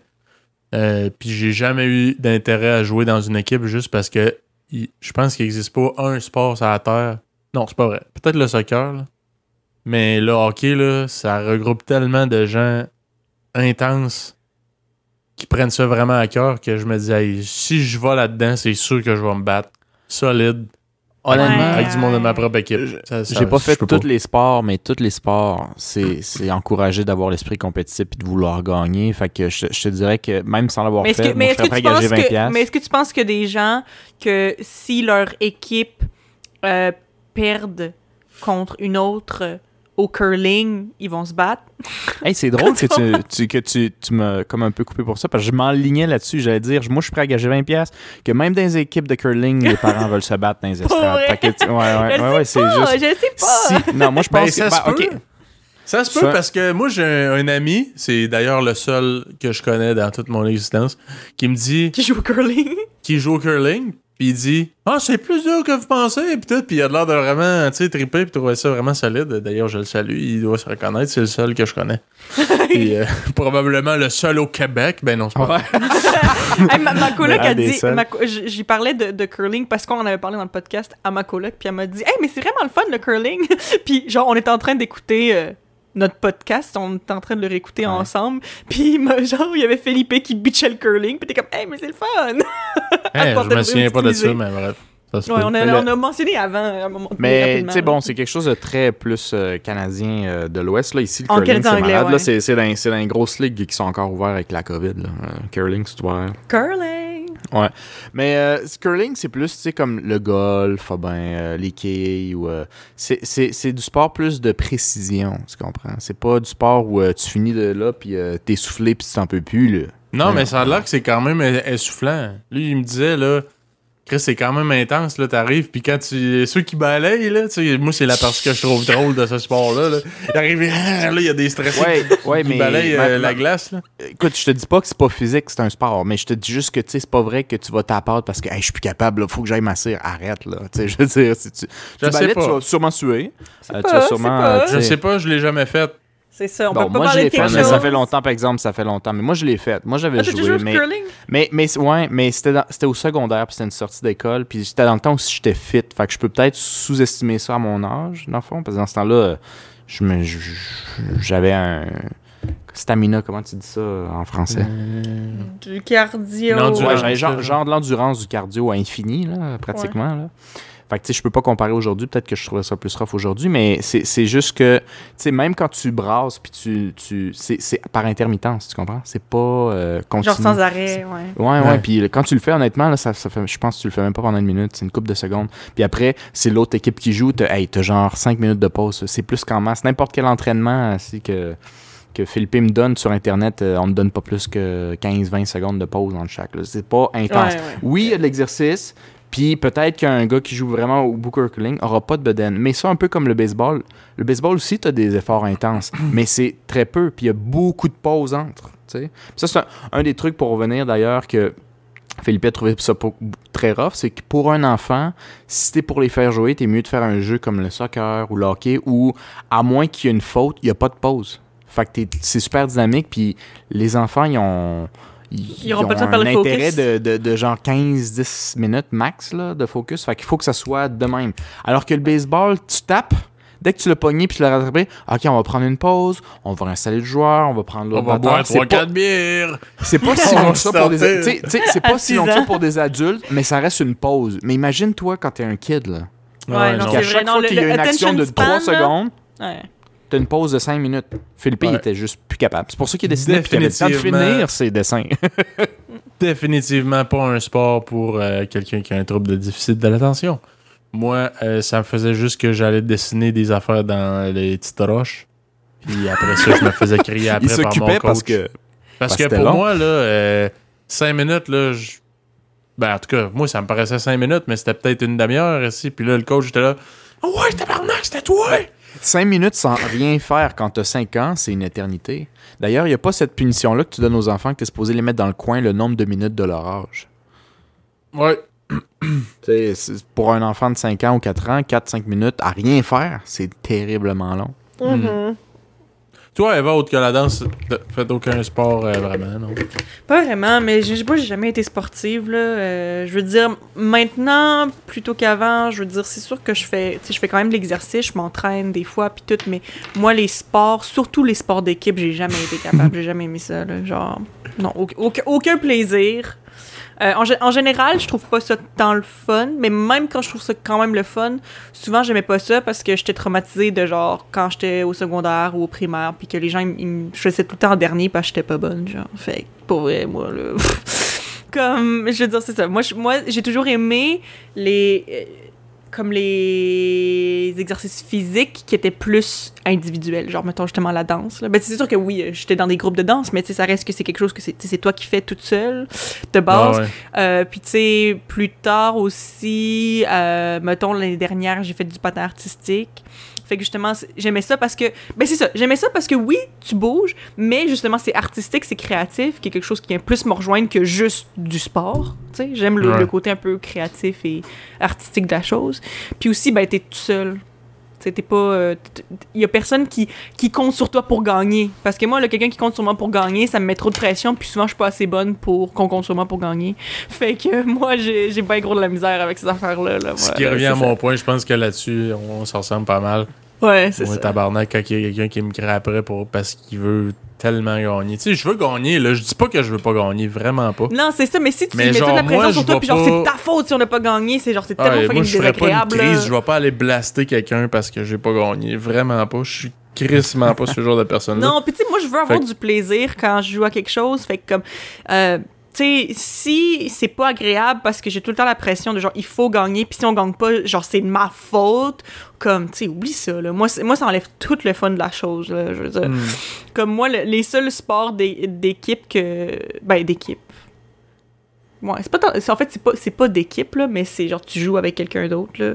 euh, Puis j'ai jamais eu d'intérêt à jouer dans une équipe juste parce que je pense qu'il n'existe pas un sport sur la Terre. Non, c'est pas vrai. Peut-être le soccer, là. Mais le hockey, là, ça regroupe tellement de gens intenses qui prennent ça vraiment à cœur que je me dis, hey, si je vais là-dedans, c'est sûr que je vais me battre solide Honnêtement, Ouais. avec du monde de ma propre équipe. Ça- ça- J'ai pas fait tous les sports, mais tous les sports, c'est c'est encouragé d'avoir l'esprit compétitif et de vouloir gagner. Fait que je, je te dirais que même sans l'avoir Mais est-ce fait, que, moi, mais je est-ce serais que prêt à tu penses gager 20 que, mais est-ce que tu penses que des gens que si leur équipe euh, perdent contre une autre euh, au curling, ils vont se battre? Hey, c'est drôle que tu, tu- que tu, tu m'as comme un peu coupé pour ça parce que je m'enlignais là-dessus. J'allais dire, moi, je suis prêt à gager 20$, piastres, que même dans les équipes de curling, les parents veulent se battre dans les estrades. ouais, ouais, je ouais, ouais, sais c'est pas, juste. je sais pas. Si- non, moi, je Ben, pense ça que. se bah, peut. Ça se peut Ça- parce que moi, j'ai un, un ami, c'est d'ailleurs le seul que je connais dans toute mon existence, qui me dit, Qui joue au curling? qui joue au curling, puis il dit Ah, c'est plus dur que vous pensez, puis tout, puis il a l'air de vraiment, tu sais, triper, puis trouver ça vraiment solide. D'ailleurs, je le salue, il doit se reconnaître, c'est le seul que je connais. Puis euh, probablement le seul au Québec. Ben non, c'est pas vrai. Hey, ma, ma coloc a dit, j'y parlais de, de curling parce qu'on en avait parlé dans le podcast à ma coloc, puis elle m'a dit, hey, mais c'est vraiment le fun le curling. puis genre, on était en train d'écouter euh, notre podcast, on était en train de le réécouter Ouais. ensemble, puis genre, il y avait Felipe qui bitchait le curling, puis t'es comme, hey, mais c'est le fun. Porte je me souviens pas de ça, mais bref. Ça se Ouais, peut. on, a, Mais le- on a mentionné avant, à un moment donné, Mais tu sais, bon, c'est quelque chose de très plus euh, canadien euh, de l'Ouest. là Ici, le En curling, c'est malade. ouais. Là, c'est, c'est, dans, c'est dans les grosses ligues qui sont encore ouvertes avec la COVID. Là. Euh, curling, c'est ouvert. Curling! Mais euh, curling, c'est plus, tu sais, comme le golf, ah ben, euh, les quilles, ou... euh, c'est, c'est, c'est du sport plus de précision, tu comprends? C'est pas du sport où euh, tu finis de là, puis euh, t'es soufflé, puis tu t'en peux plus, là. Non, Ouais. mais ça a l'air que c'est quand même e- essoufflant. Lui, il me disait, là, Chris, c'est quand même intense, là, t'arrives, puis quand tu... Ceux qui balayent, là, tu sais, moi, c'est la partie que je trouve drôle de ce sport-là, là. Il arrive, ah, là, il y a des stressés Ouais, ouais, qui mais... balayent euh, la glace, là. Écoute, je te dis pas que c'est pas physique, c'est un sport, mais je te dis juste que tu sais, c'est pas vrai que tu vas t'appâter parce que hey, je suis plus capable, là, faut que j'aille m'asseoir. Arrête là, tu sais, je veux dire, si tu, Je tu sais balais, pas. tu vas sûrement suer. Euh, tu vas sûrement. pas. Je sais- sais pas, je l'ai jamais fait. C'est ça, on Bon, peut pas moi je parler l'ai de fait, ça fait longtemps, par exemple, ça fait longtemps. Mais moi je l'ai fait. Moi j'avais Ah, joué, mais, curling? mais, mais, ouais, mais c'était, au secondaire, puis c'était une sortie d'école, puis c'était dans le temps où j'étais fit. Fait que je peux peut-être sous-estimer ça à mon âge, dans le fond, parce que dans ce temps-là, euh, j'avais un stamina, comment tu dis ça euh, en français? Du cardio. Non, du- Ouais, genre, ça. genre de l'endurance du cardio à infini, là, pratiquement. Là. Fait que, tu sais, je peux pas comparer aujourd'hui. Peut-être que je trouverais ça plus rough aujourd'hui, mais c'est c'est juste que, tu sais, même quand tu brasses, puis tu. tu c'est c'est par intermittence, tu comprends? C'est pas euh, continu. Genre sans arrêt, ouais. Ouais, ouais. Puis quand tu le fais, honnêtement, là, ça, ça fait, je pense que tu le fais même pas pendant une minute. C'est une couple de secondes. Puis après, c'est l'autre équipe qui joue. T'as hey, t'as genre 5 minutes de pause. C'est plus qu'en masse. N'importe quel entraînement ainsi que, que Philippe me donne sur Internet, euh, on ne donne pas plus que 15-20 secondes de pause entre chaque. C'est pas intense. Ouais, ouais. Oui, il y a de l'exercice. Puis peut-être qu'un gars qui joue vraiment au Booker curling aura pas de bedaine. Mais ça, un peu comme le baseball. Le baseball aussi, tu as des efforts intenses. mais c'est très peu. Puis il y a beaucoup de pauses entre. Ça, c'est un, un des trucs pour revenir d'ailleurs que Philippe a trouvé ça pour- très rough. C'est que pour un enfant, si t'es pour les faire jouer, t'es mieux de faire un jeu comme le soccer ou le hockey où, à moins qu'il y ait une faute, il n'y a pas de pause. Fait que c'est super dynamique. Puis les enfants, ils ont. Ils auront pas le temps de un le intérêt focus. de, de, de genre 15-10 minutes max là, de focus. Fait qu'il faut que ça soit de même. Alors que le baseball, tu tapes, dès que tu l'as pogné puis tu l'as rattrapé, ok, on va prendre une pause, on va installer le joueur, on va prendre On l'autre va batteur. boire C'est pas- 3-4 bières. c'est pas si On long va que ça pour des starter. tu sais- tu sais, c'est pas si long ça pour des adultes, mais ça reste une pause. Mais imagine-toi quand t'es un kid là. Ouais, non, Puis c'est à vrai, chaque non, fois le- qu'il y a le une action de attention 3 span, secondes, Ouais. T'as une pause de 5 minutes. Philippe, il était juste plus capable. C'est pour ça qu'il a décidé puis qu'il avait le temps de finir ses dessins. définitivement pas un sport pour euh, quelqu'un qui a un trouble de déficit de l'attention. Moi, euh, ça me faisait juste que j'allais dessiner des affaires dans les petites roches. Puis après ça, je me faisais crier après Il par mon s'occupait coach. parce que. Parce parce que pour long. moi, là, 5 minutes, là, je- ben, en tout cas, moi, ça me paraissait 5 minutes, mais c'était peut-être une demi-heure ici. Puis là, le coach était là. Oh ouais, tabarnak, c'était toi! 5 minutes sans rien faire quand t'as 5 ans, c'est une éternité. D'ailleurs, il n'y a pas cette punition-là que tu donnes aux enfants que t'es supposé les mettre dans le coin le nombre de minutes de leur âge. Ouais. T'sais, c'est- pour un enfant de 5 ans ou 4 ans, 4-5 minutes à rien faire, c'est terriblement long. Mhm. Toi, Eva, autre que la danse, t'as fait aucun sport euh, vraiment, non? Pas vraiment, mais j'ai moi, j'ai jamais été sportive là. Euh, je veux dire maintenant plutôt qu'avant, je veux dire c'est sûr que je fais, sais, je fais quand même l'exercice, je m'entraîne des fois puis tout, mais moi les sports, surtout les sports d'équipe, j'ai jamais été capable, j'ai jamais aimé ça là, genre non, aucun- aucun plaisir. Euh, en, gé- en général, je trouve pas ça tant le fun, mais même quand je trouve ça quand même le fun, souvent j'aimais pas ça parce que j'étais traumatisée de genre quand j'étais au secondaire ou au primaire, puis que les gens ils, me choisissaient tout le temps en dernier parce que j'étais pas bonne, genre. Fait pour vrai, moi, là. comme, je veux dire, c'est ça. Moi, je- moi j'ai toujours aimé les. Comme les exercices physiques qui étaient plus individuels, genre mettons justement la danse. là. Ben, c'est sûr que oui, euh, j'étais dans des groupes de danse, mais tu sais, ça reste que c'est quelque chose que c'est toi qui fais toute seule de base. Ah ouais. Euh, puis tu sais, plus tard aussi, euh, mettons l'année dernière, j'ai fait du patin artistique. Fait que justement, j'aimais ça parce que... Ben c'est ça, j'aimais ça parce que oui, tu bouges, mais justement, c'est artistique, c'est créatif, qui est quelque chose qui vient plus me rejoindre que juste du sport. Tu sais, j'aime le, Ouais. le côté un peu créatif et artistique de la chose. Puis aussi, ben t'es tout seul. T'es pas... euh, Il y a personne qui, qui compte sur toi pour gagner. Parce que moi, là, quelqu'un qui compte sur moi pour gagner, ça me met trop de pression, puis souvent, je suis pas assez bonne pour qu'on compte sur moi pour gagner. Fait que moi, j'ai j'ai bien gros de la misère avec ces affaires-là. Là, Ce qui revient à mon point, je pense que là-dessus, on s'en ressemble pas mal. Ouais, c'est ça. tabarnak, quand il y a quelqu'un qui me après pour, parce qu'il veut tellement gagner. Tu sais, je veux gagner, là. Je dis pas que je veux pas gagner, vraiment pas. Non, c'est ça, mais si tu Mais mets toute la pression moi, sur toi, puis genre, pas- c'est ta faute si on n'a pas gagné, c'est genre, c'est tellement Ouais, fucking moi, je ferais pas une désagréable. crise, je vais pas aller blaster quelqu'un parce que j'ai pas gagné. Vraiment pas. Je suis crissement pas ce genre de personne-là. Non, puis tu sais, moi, je veux avoir Fait du plaisir quand je joue à quelque chose. Fait que comme, euh, tu sais, si c'est pas agréable parce que j'ai tout le temps la pression de genre, il faut gagner, puis si on gagne pas, genre, c'est de ma faute. Comme, tu sais, oublie ça, là. Moi, moi, ça enlève tout le fun de la chose, là. Je veux dire. Hmm. Comme moi, le- les seuls sports d'é- d'équipe que. Ben, d'équipe. Ouais, c'est pas tant- en fait c'est pas pas d'équipe là, mais c'est genre tu joues avec quelqu'un d'autre là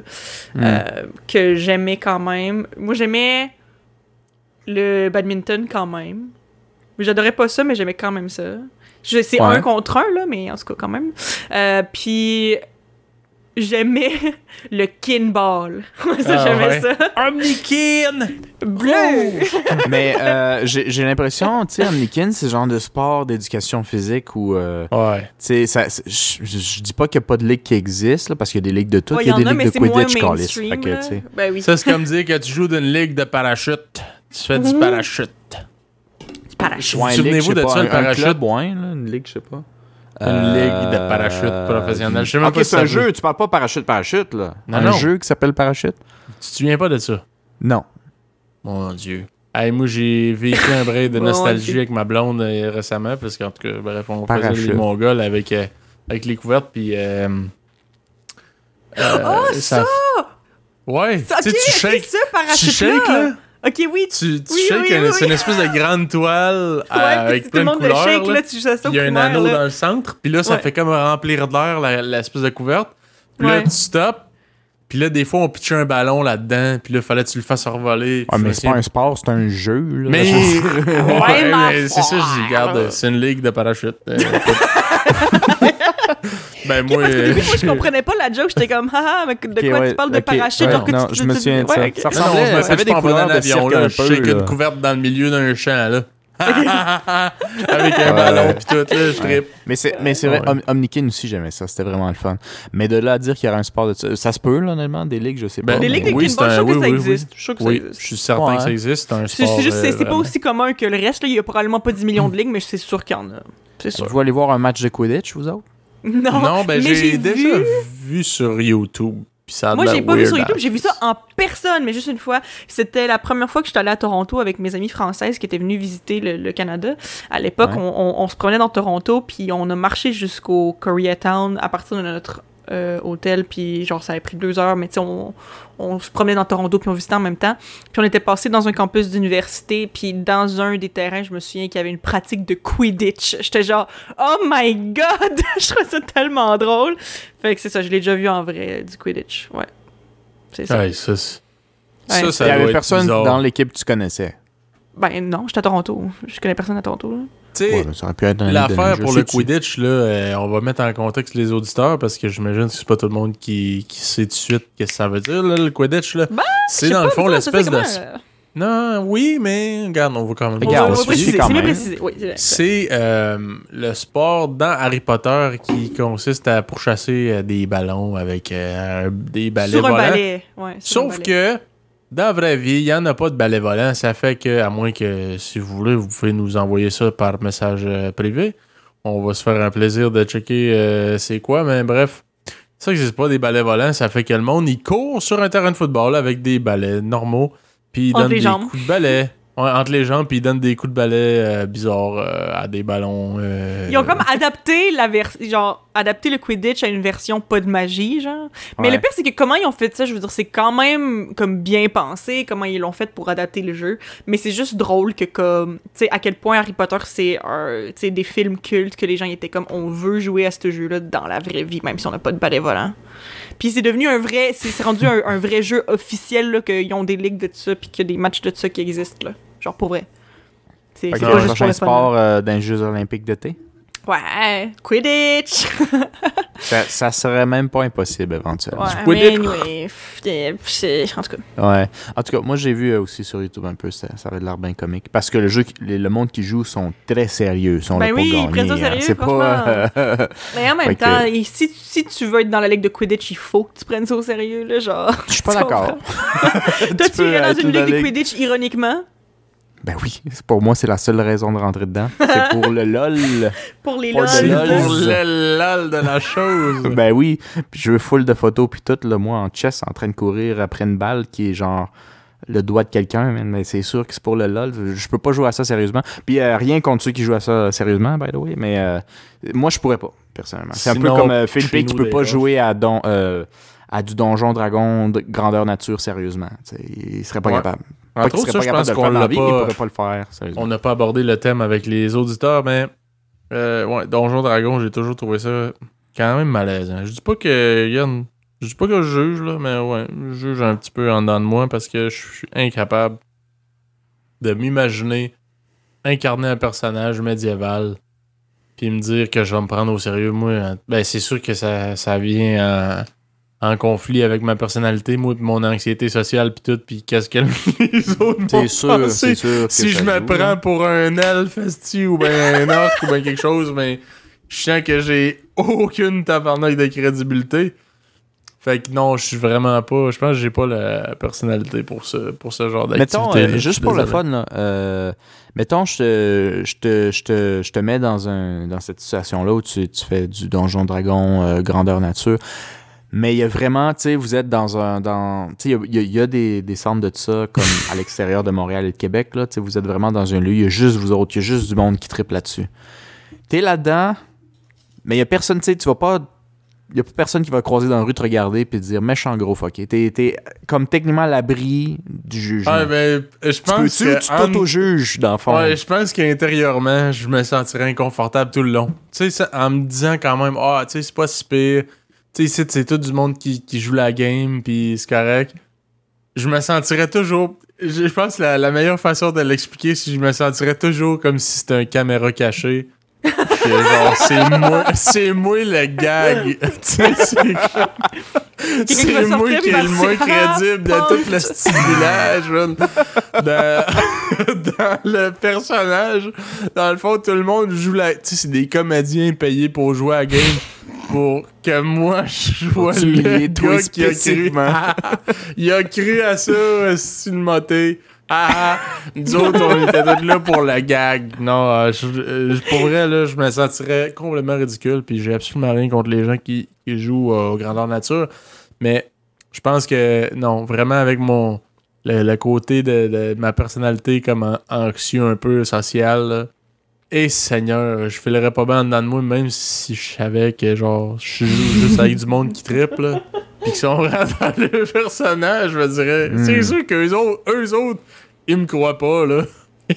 Hmm. euh, que j'aimais quand même. Moi j'aimais le badminton quand même. J'adorais pas ça mais j'aimais quand même ça. Je- C'est Ouais. un contre un là, mais en tout cas quand même. Euh, puis j'aimais le kinball. ça Ah, j'aimais ouais. ça. Omnikin! Bleu. Mais euh, j'ai j'ai l'impression, tu sais, Omnikin, c'est le genre de sport d'éducation physique où, euh, Ouais. tu sais, je dis pas qu'il n'y a pas de ligue qui existe, là, parce qu'il y a des ligues de tout. Ouais, il y a des ligues de Quidditch, sais. Ben oui. Ça, c'est comme dire que tu joues d'une ligue de parachute. Tu fais du Mhm. parachute. Parachute. Souvenez-vous de ça, le parachute? une ligue, je sais pas. Une ligue de parachute professionnelle. Je sais même ok, pas c'est ça un veut- jeu, tu parles pas parachute-parachute, là. Non, un non. jeu qui s'appelle parachute? Tu te souviens pas de ça? Non. Mon Dieu. Hey, moi, j'ai vécu un break de nostalgie avec ma blonde euh, récemment, parce qu'en tout cas, bref, on Parachute. faisait les Mongols avec, euh, avec les couvertes, puis... Euh, euh, Oh, ça! Ouais, Ça, tu sais, tu shakes, ça, tu shakes, là, Ok, oui. tu- tu, Oui, shakes, oui, un- oui, c'est une espèce de grande toile euh, Ouais, avec plein le de couleurs, shake, là. là, tu Il y a un anneau là. dans le centre, puis là, ça Ouais. fait comme remplir d'air la- l'espèce de couverte. Puis là, tu stops, puis là, des fois, on pitchait un ballon là-dedans, puis là, fallait que tu le fasses revoler. Ouais, mais c'est pas un sport, c'est un jeu, là. Mais. Mais c'est ça, je dis, regarde, c'est une ligue de parachute. Euh, ben, moi. parce qu'au euh, début, moi, je comprenais pas la joke. J'étais comme, haha, mais de quoi ouais, tu parles de parachute? ouais, genre que non, tu- je me souviens de ça. Ça non, ressemblait- je me des des couleurs de avion, cirque là. un Je peu, shake là. une couverte dans le milieu d'un champ, là. Avec un ballon, pis tout, là, je trippe. Mais c'est, mais c'est vrai, Ouais. Om- Omnikin aussi, j'aimais ça. C'était vraiment le fun. Mais de là à dire qu'il y aurait un sport de ça, ça se peut, là, honnêtement, des ligues, je sais pas. Ben, Des mais- ligues de c'est je suis que oui, ça oui, existe. Je suis sûre que ça Oui, existe. je suis certain Ouais. que ça existe. C'est un C'est sport. c'est juste, c'est euh, c'est pas aussi commun que le reste. là. Il y a probablement pas 10 millions de ligues, mais c'est sûr qu'il y en a. C'est sûr. Vous allez voir un match de Quidditch, vous autres? Non, Non, ben mais j'ai déjà vu. vu sur YouTube. Ça Moi, j'ai pas vu sur YouTube, j'ai vu ça en personne, mais juste une fois. C'était la première fois que j'étais allée à Toronto avec mes amies françaises qui étaient venues visiter le, le Canada. À l'époque, Ouais. on, on- on se promenait dans Toronto, puis on a marché jusqu'au Koreatown à partir de notre euh, hôtel, puis genre, ça avait pris deux heures, mais tu sais, on, on se promenait dans Toronto, puis on visitait en même temps. Puis on était passé dans un campus d'université, puis dans un des terrains, je me souviens qu'il y avait une pratique de Quidditch. J'étais genre, oh my god! je trouvais ça tellement drôle. Fait que c'est ça, je l'ai déjà vu en vrai, du Quidditch. Ouais. C'est ça. Ouais, ça, c'est- Ouais. ça, ça Il y avait personne bizarre. dans l'équipe que tu connaissais. Ben non, j'étais à Toronto. Je connais personne à Toronto. là. Tu sais, Ouais, L'affaire pour le Quidditch, là, euh, on va mettre en contexte les auditeurs parce que j'imagine que c'est pas tout le monde qui, qui sait tout de suite qu'est-ce que ça veut dire, là, le Quidditch. Là. Ben, c'est dans le fond l'espèce de. comment, euh, Non, oui, mais regarde, on va quand même. Regarde, on préciser. quand même. c'est euh, le sport dans Harry Potter qui consiste à pourchasser des ballons avec euh, des balais Sur un balai. Ouais, sur un Sauf balai. que dans la vraie vie, il n'y en a pas de balai volant. Ça fait que, à moins que si vous voulez, vous pouvez nous envoyer ça par message euh, privé. On va se faire un plaisir de checker euh, c'est quoi, mais bref. Ça n'existe pas des balais volants, ça fait que le monde il court sur un terrain de football avec des balais normaux, puis il donne des jambes. coups de balai. Entre les jambes, puis il donne des coups de balai euh, bizarres euh, à des ballons. euh, Ils ont comme adapté la version, genre, adapté le Quidditch à une version pas de magie, genre. Mais Ouais. le pire, c'est que comment ils ont fait ça, je veux dire, c'est quand même comme bien pensé, comment ils l'ont fait pour adapter le jeu. Mais c'est juste drôle que comme, tu sais, à quel point Harry Potter, c'est un, tu sais, des films cultes que les gens étaient comme, on veut jouer à ce jeu-là dans la vraie vie, même si on n'a pas de balai volant. Puis c'est devenu un vrai, c'est rendu un, un vrai jeu officiel, là, qu'ils ont des ligues de ça, puis qu'il y a des matchs de ça qui existent, là. Genre, pour vrai. C'est pas le juste pour le sport euh, les Jeux olympiques d'été. Ouais, Quidditch! Ça, ça serait même pas impossible éventuellement. Ouais, Quidditch. mais anyway, en tout cas. Ouais. En tout cas, moi j'ai vu euh, aussi sur YouTube un peu, ça, ça avait l'air bien comique. Parce que le jeu, le, monde qui joue sont très sérieux. Ils sont Ben là oui, pour ils prennent ça gagner. hein. sérieux, C'est pas. euh, Mais en même que- temps, et si, si tu veux être dans la ligue de Quidditch, il faut que tu prennes ça au sérieux, là, genre. Je suis pas Tu d'accord. Toi, tu peux irais dans une ligue de. Quidditch ironiquement? Ben oui, pour moi, c'est la seule raison de rentrer dedans. C'est pour le LOL. pour les LOL. le C'est pour le lol de la chose. ben oui. Puis je veux full de photos, puis tout, là, moi, en chess, en train de courir après une balle qui est genre le doigt de quelqu'un, man, mais c'est sûr que c'est pour le LOL. Je peux pas jouer à ça sérieusement. Puis euh, rien contre ceux qui jouent à ça sérieusement, by the way, mais euh, moi, je pourrais pas, personnellement. C'est un peu comme euh, Philippe, qui peut pas jouer à, don, euh, à du donjon dragon de grandeur nature sérieusement. Tu sais, il serait pas Ouais. capable. Pas Entre autres, ça, pas je pense qu'on la l'a vie, il pas... pourrait pas le faire. On n'a pas abordé le thème avec les auditeurs, mais euh, ouais, Donjon Dragon, j'ai toujours trouvé ça quand même malaisant. Je dis pas que Yann, je dis pas que je juge là, mais ouais, je juge un petit peu en dedans de moi parce que je suis incapable de m'imaginer incarner un personnage médiéval puis me dire que je vais me prendre au sérieux. Moi, ben c'est sûr que ça, ça vient en, en conflit avec ma personnalité, moi, pis mon anxiété sociale puis tout, puis qu'est-ce que les autres vont sûr, penser c'est sûr. que si je me prends pour un elfe ou ben un orc ou ben quelque chose, mais je sens que j'ai aucune tabarnak de crédibilité. Fait que non, je suis vraiment pas. Je pense que j'ai pas la personnalité pour ce, pour ce genre d'activité. Mettons, euh, juste pour le fun, là, euh, mettons, je te, je, te, je, te, je te mets dans, un, dans cette situation-là où tu, tu fais du donjon dragon euh, grandeur nature. Mais il y a vraiment, tu sais, vous êtes dans un. Dans, tu sais, il y a- y, des, des centres de ça, comme à l'extérieur de Montréal et de Québec, là. Tu sais, vous êtes vraiment dans un lieu, il y a juste vous autres, il y a juste du monde qui tripe là-dessus. T'es là-dedans, mais il y a personne, tu sais, tu vas pas. Il y a personne qui va croiser dans la rue te regarder puis te dire méchant gros fucké. T'es, t'es comme techniquement à l'abri du jugement. Ah, ben, je Tu pense que. tu en- t'auto-juges, dans le fond? Ouais, je pense qu'intérieurement, je me sentirais inconfortable tout le long. Tu sais, en me disant quand même, ah, tu sais, c'est pas si pire. Tu sais, c'est tout du monde qui, qui joue la game, puis c'est correct. Je me sentirais toujours. Je, pense que la, la meilleure façon de l'expliquer, c'est que je me sentirais toujours comme si c'était un caméra caché. Que genre, c'est moi, c'est moi le gag. C'est moi qui est le moins crédible de tout le style village. Dans, dans le personnage, dans le fond, tout le monde joue la. Tu sais, c'est des comédiens payés pour jouer à la game. Pour que moi, je sois le toi, gars qui a cru. Il a cru à ça, c'est une moté. Ah, nous autres, on était tous là pour la gag. Non, euh, je, euh, pour vrai, là, je me sentirais complètement ridicule. Puis j'ai absolument rien contre les gens qui, qui jouent euh, au grandeur nature. Mais Je pense que, non, vraiment avec mon. Le, le côté de, de ma personnalité comme an- anxieux un peu social, là. Et Seigneur, je filerais pas bien en dedans de moi, même si je savais que, genre, je suis juste avec du monde qui triple, là. Pis qui sont vraiment dans le personnage, je me dirais. Hmm. C'est sûr qu'eux autres, eux autres, ils me croient pas, là.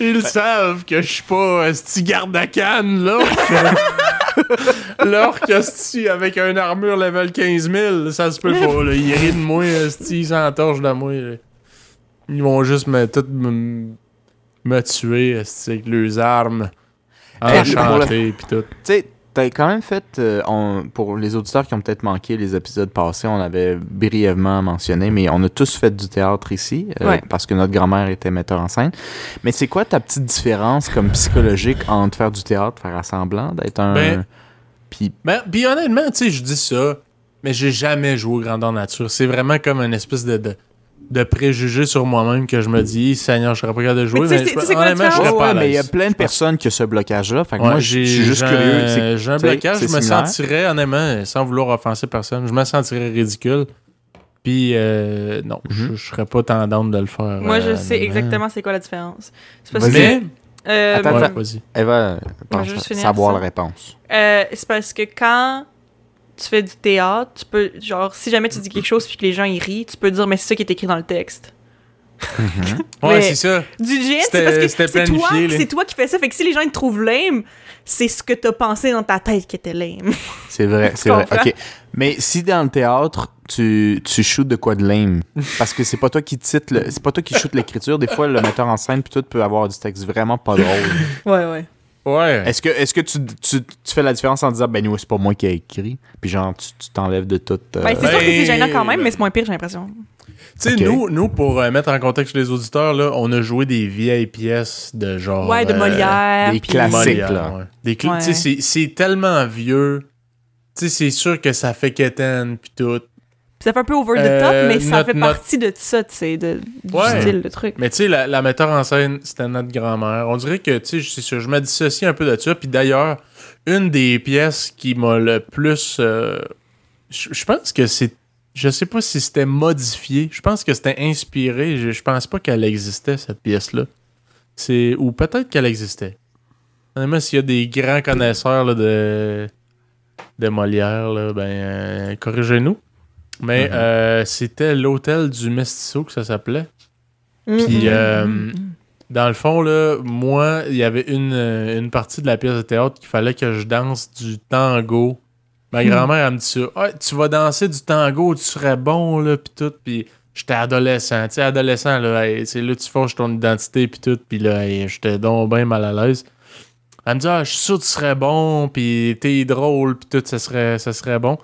Ils savent que je suis pas un petit garde à canne, là. L'orque, esti, avec une armure level 15 000, ça se peut pas, là. Ils rient de moi, esti, ils s'entorchent de moi, là. Ils vont juste me, tout me, me tuer, avec leurs armes. Eh, Enchantés, pis tout. Tu sais, t'as quand même fait, euh, on- pour les auditeurs qui ont peut-être manqué les épisodes passés, on avait brièvement mentionné, mais on a tous fait du théâtre ici, euh, Ouais. parce que notre grand-mère était metteur en scène. Mais c'est quoi ta petite différence comme psychologique entre faire du théâtre, faire semblant d'être un... Ben- Puis, Ben, pis honnêtement, tu sais, je dis ça, mais j'ai jamais joué au grandeur nature. C'est vraiment comme une espèce de, de, de préjugé sur moi-même que je me dis, Seigneur, je serais pas capable de jouer. Mais tu sais, Mais, c'est- je- honnêtement, je serais pas Ouais, mais il y a plein de personnes qui ont ce blocage-là. Fait que Ouais, moi, je j'ai- je suis juste j'ai curieux. J'ai un blocage, je me similaire. sentirais, honnêtement, sans vouloir offenser personne, je me sentirais ridicule. Puis, euh, non, je, Mhm. je serais pas tendance de le faire. Moi, je euh, sais honnêtement. exactement c'est quoi la différence. C'est parce Vas-y. que. Mais, euh, Attends, ouais, vas-y. Eva pense je savoir ça. la réponse. Euh, c'est parce que quand tu fais du théâtre, tu peux, genre, si jamais tu dis quelque chose puis que les gens y rient, tu peux dire, mais c'est ça qui est écrit dans le texte. Ouais, Mais- c'est ça. Du C'était- c'est parce que c'était c'est toi, c'est toi qui fais ça. Fait que si les gens te trouvent lame, c'est ce que t'as pensé dans ta tête qui était lame. C'est vrai, c'est vrai. OK. Mais si dans le théâtre, tu, tu shootes de quoi de lame, parce que c'est pas toi qui titre, le- c'est pas toi qui shoot l'écriture, des fois le metteur en scène puis tout peut avoir du texte vraiment pas drôle. Ouais, ouais. Ouais. Est-ce que, est-ce que tu, tu, tu fais la différence en disant, ben nous, c'est pas moi qui ai écrit, puis genre, tu tu t'enlèves de tout. euh, Ben, c'est sûr que c'est Ben, gênant quand même, mais c'est moins pire, j'ai l'impression. Tu sais, nous, nous, pour euh, mettre en contexte les auditeurs, là, on a joué des vieilles pièces de genre. Ouais, de euh, Molière. des puis- classiques. Molière, là. ouais. Des cl- Ouais. tu sais, c'est- c'est tellement vieux. Tu sais, c'est sûr que ça fait quétaine pis tout. Ça fait un peu over the Euh, top, mais ça notre- fait notre- partie de ça, tu sais, de, du Ouais. style, le truc. Mais tu sais, la, la metteur en scène, c'était notre grand-mère. On dirait que, tu sais, sûr, je me dissocie un peu de ça. Puis d'ailleurs, une des pièces qui m'a le plus. euh, je je pense que c'est. Je sais pas si c'était modifié. Je pense que c'était inspiré. Je, je pense pas qu'elle existait, cette pièce-là. C'est Ou peut-être qu'elle existait. Honnêtement, s'il y a des grands connaisseurs là, de, de Molière, là, ben, euh, corrigez-nous. Mais Mhm. euh, c'était l'hôtel du Mestizo que ça s'appelait. Mm, Puis, euh, mm, mm. Dans le fond, là, moi, il y avait une, euh, une partie de la pièce de théâtre qu'il fallait que je danse du tango. Ma grand-mère, elle me dit ça. Ah, tu vas danser du tango, tu serais bon, là, pis tout. Puis j'étais adolescent. Tu sais, adolescent, là, hey, c'est là que tu forges ton identité, pis tout. Puis là, hey, j'étais donc bien mal à l'aise. Elle me dit, ah, je suis sûr que tu serais bon, pis t'es drôle, pis tout, ça serait, ça serait bon.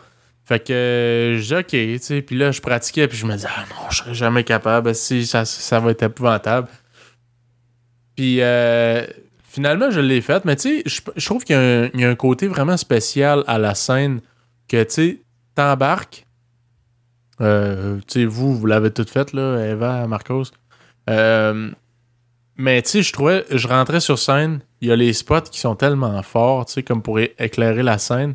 Fait que euh, ok, tu sais. Puis là, je pratiquais, puis je me dis, ah non, je serais jamais capable. Si, ça, ça va être épouvantable. Puis euh, finalement, je l'ai faite, mais tu sais, je, trouve qu'il y, a un- côté vraiment spécial à la scène que tu sais, t'embarques. Euh, tu sais, vous, vous l'avez toute faite, là, Eva, Marcos. Mais tu sais, je trouvais, je rentrais sur scène, il y a les spots qui sont tellement forts, tu sais, comme pour éclairer la scène,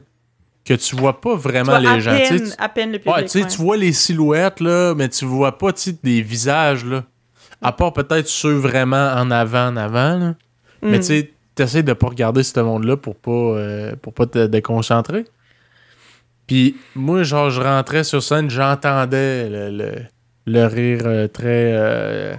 que tu vois pas vraiment vois les gens. tu sais, à peine le public. Ouais, tu sais, ouais. tu vois les silhouettes, là, mais tu vois pas, tu sais, des visages, là. À part peut-être ceux vraiment en avant, en avant, là. Mais tu sais, t'essayes de pas regarder ce monde-là pour pas, euh, pour pas te déconcentrer. Puis moi, genre, je rentrais sur scène, j'entendais le, le, le rire euh, très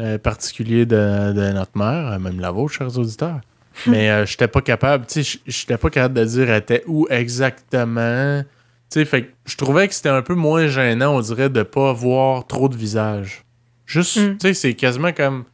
euh, particulier de, de notre mère, même la vôtre, chers auditeurs. Mais euh, j'étais pas capable, tu sais, j'étais pas capable de dire elle était où exactement. Tu sais, fait je trouvais que c'était un peu moins gênant, on dirait, de pas voir trop de visages. Juste, Mm. tu sais, c'est quasiment comme.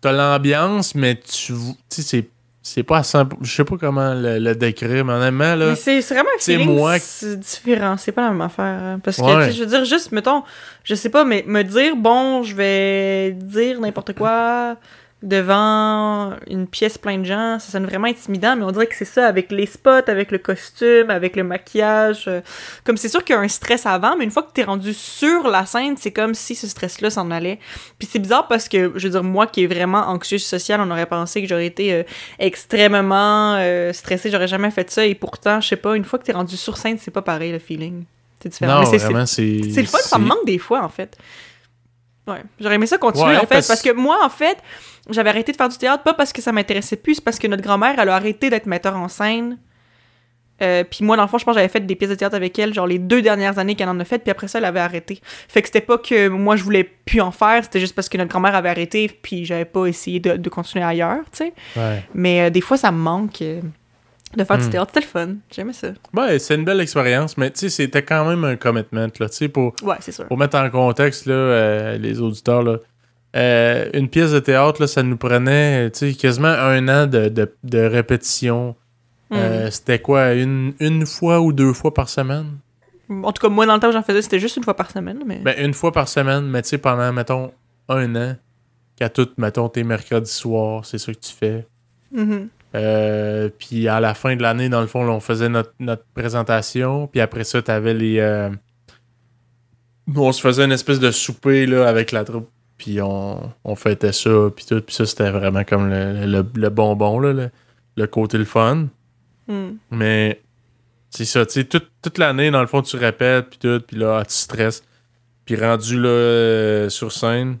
T'as l'ambiance, mais tu. Tu sais, c'est. Pas à 100 Je sais pas comment le, le décrire, mais honnêtement, là. Mais c'est vraiment un c'est feeling moi c'est différent. C'est pas la même affaire. hein. Parce que, Ouais. je veux dire, juste, mettons, je sais pas, mais me dire, bon, je vais dire n'importe quoi devant une pièce pleine de gens, ça sonne vraiment intimidant, mais on dirait que c'est ça, avec les spots, avec le costume, avec le maquillage. euh, comme c'est sûr qu'il y a un stress avant, mais une fois que t'es rendu sur la scène, c'est comme si ce stress-là s'en allait. Puis c'est bizarre parce que, je veux dire, moi qui est vraiment anxieuse sociale, on aurait pensé que j'aurais été euh, extrêmement euh, stressée, j'aurais jamais fait ça, et pourtant, je sais pas, une fois que t'es rendu sur scène, c'est pas pareil le feeling. C'est différent. Non, Mais c'est- c'est vraiment, c'est. c'est le fun, ça me manque des fois, en fait. Ouais, j'aurais aimé ça continuer, Ouais, en fait, parce- parce... que moi, en fait, j'avais arrêté de faire du théâtre, pas parce que ça m'intéressait plus, c'est parce que notre grand-mère, elle a arrêté d'être metteur en scène. Euh, puis moi, dans le fond, je pense que j'avais fait des pièces de théâtre avec elle, genre les deux dernières années qu'elle en a faites, puis après ça, elle avait arrêté. Fait que c'était pas que moi, je voulais plus en faire, c'était juste parce que notre grand-mère avait arrêté, puis j'avais pas essayé de, de continuer ailleurs, tu sais. Ouais. Mais euh, des fois, ça me manque euh, de faire Hmm. du théâtre, c'était le fun, j'aimais ça. Ouais, c'est une belle expérience, mais tu sais, c'était quand même un commitment, là. Tu sais, pour, Ouais, c'est sûr. pour mettre en contexte, là, euh, les auditeurs, là. euh, une pièce de théâtre, là, ça nous prenait, tu sais, quasiment un an de, de, de répétition. Hmm. Euh, c'était quoi, une, une fois ou deux fois par semaine? En tout cas, moi, dans le temps où j'en faisais, c'était juste une fois par semaine, mais... Ben, une fois par semaine, mais tu sais, pendant, mettons, un an, qu'à tout, mettons, tes mercredis soirs, c'est ça que tu fais. Mhm. Euh, puis à la fin de l'année, dans le fond, là, on faisait notre, notre présentation. Puis après ça, t'avais les. euh, On se faisait une espèce de souper là, avec la troupe. Puis on, on fêtait ça. Puis tout. Puis ça, c'était vraiment comme le, le- le bonbon, là, le, le côté le fun. Hmm. Mais c'est ça, tu sais, toute, toute l'année, dans le fond, tu répètes. Puis tout. Puis là, tu stresses. Puis rendu là euh, sur scène,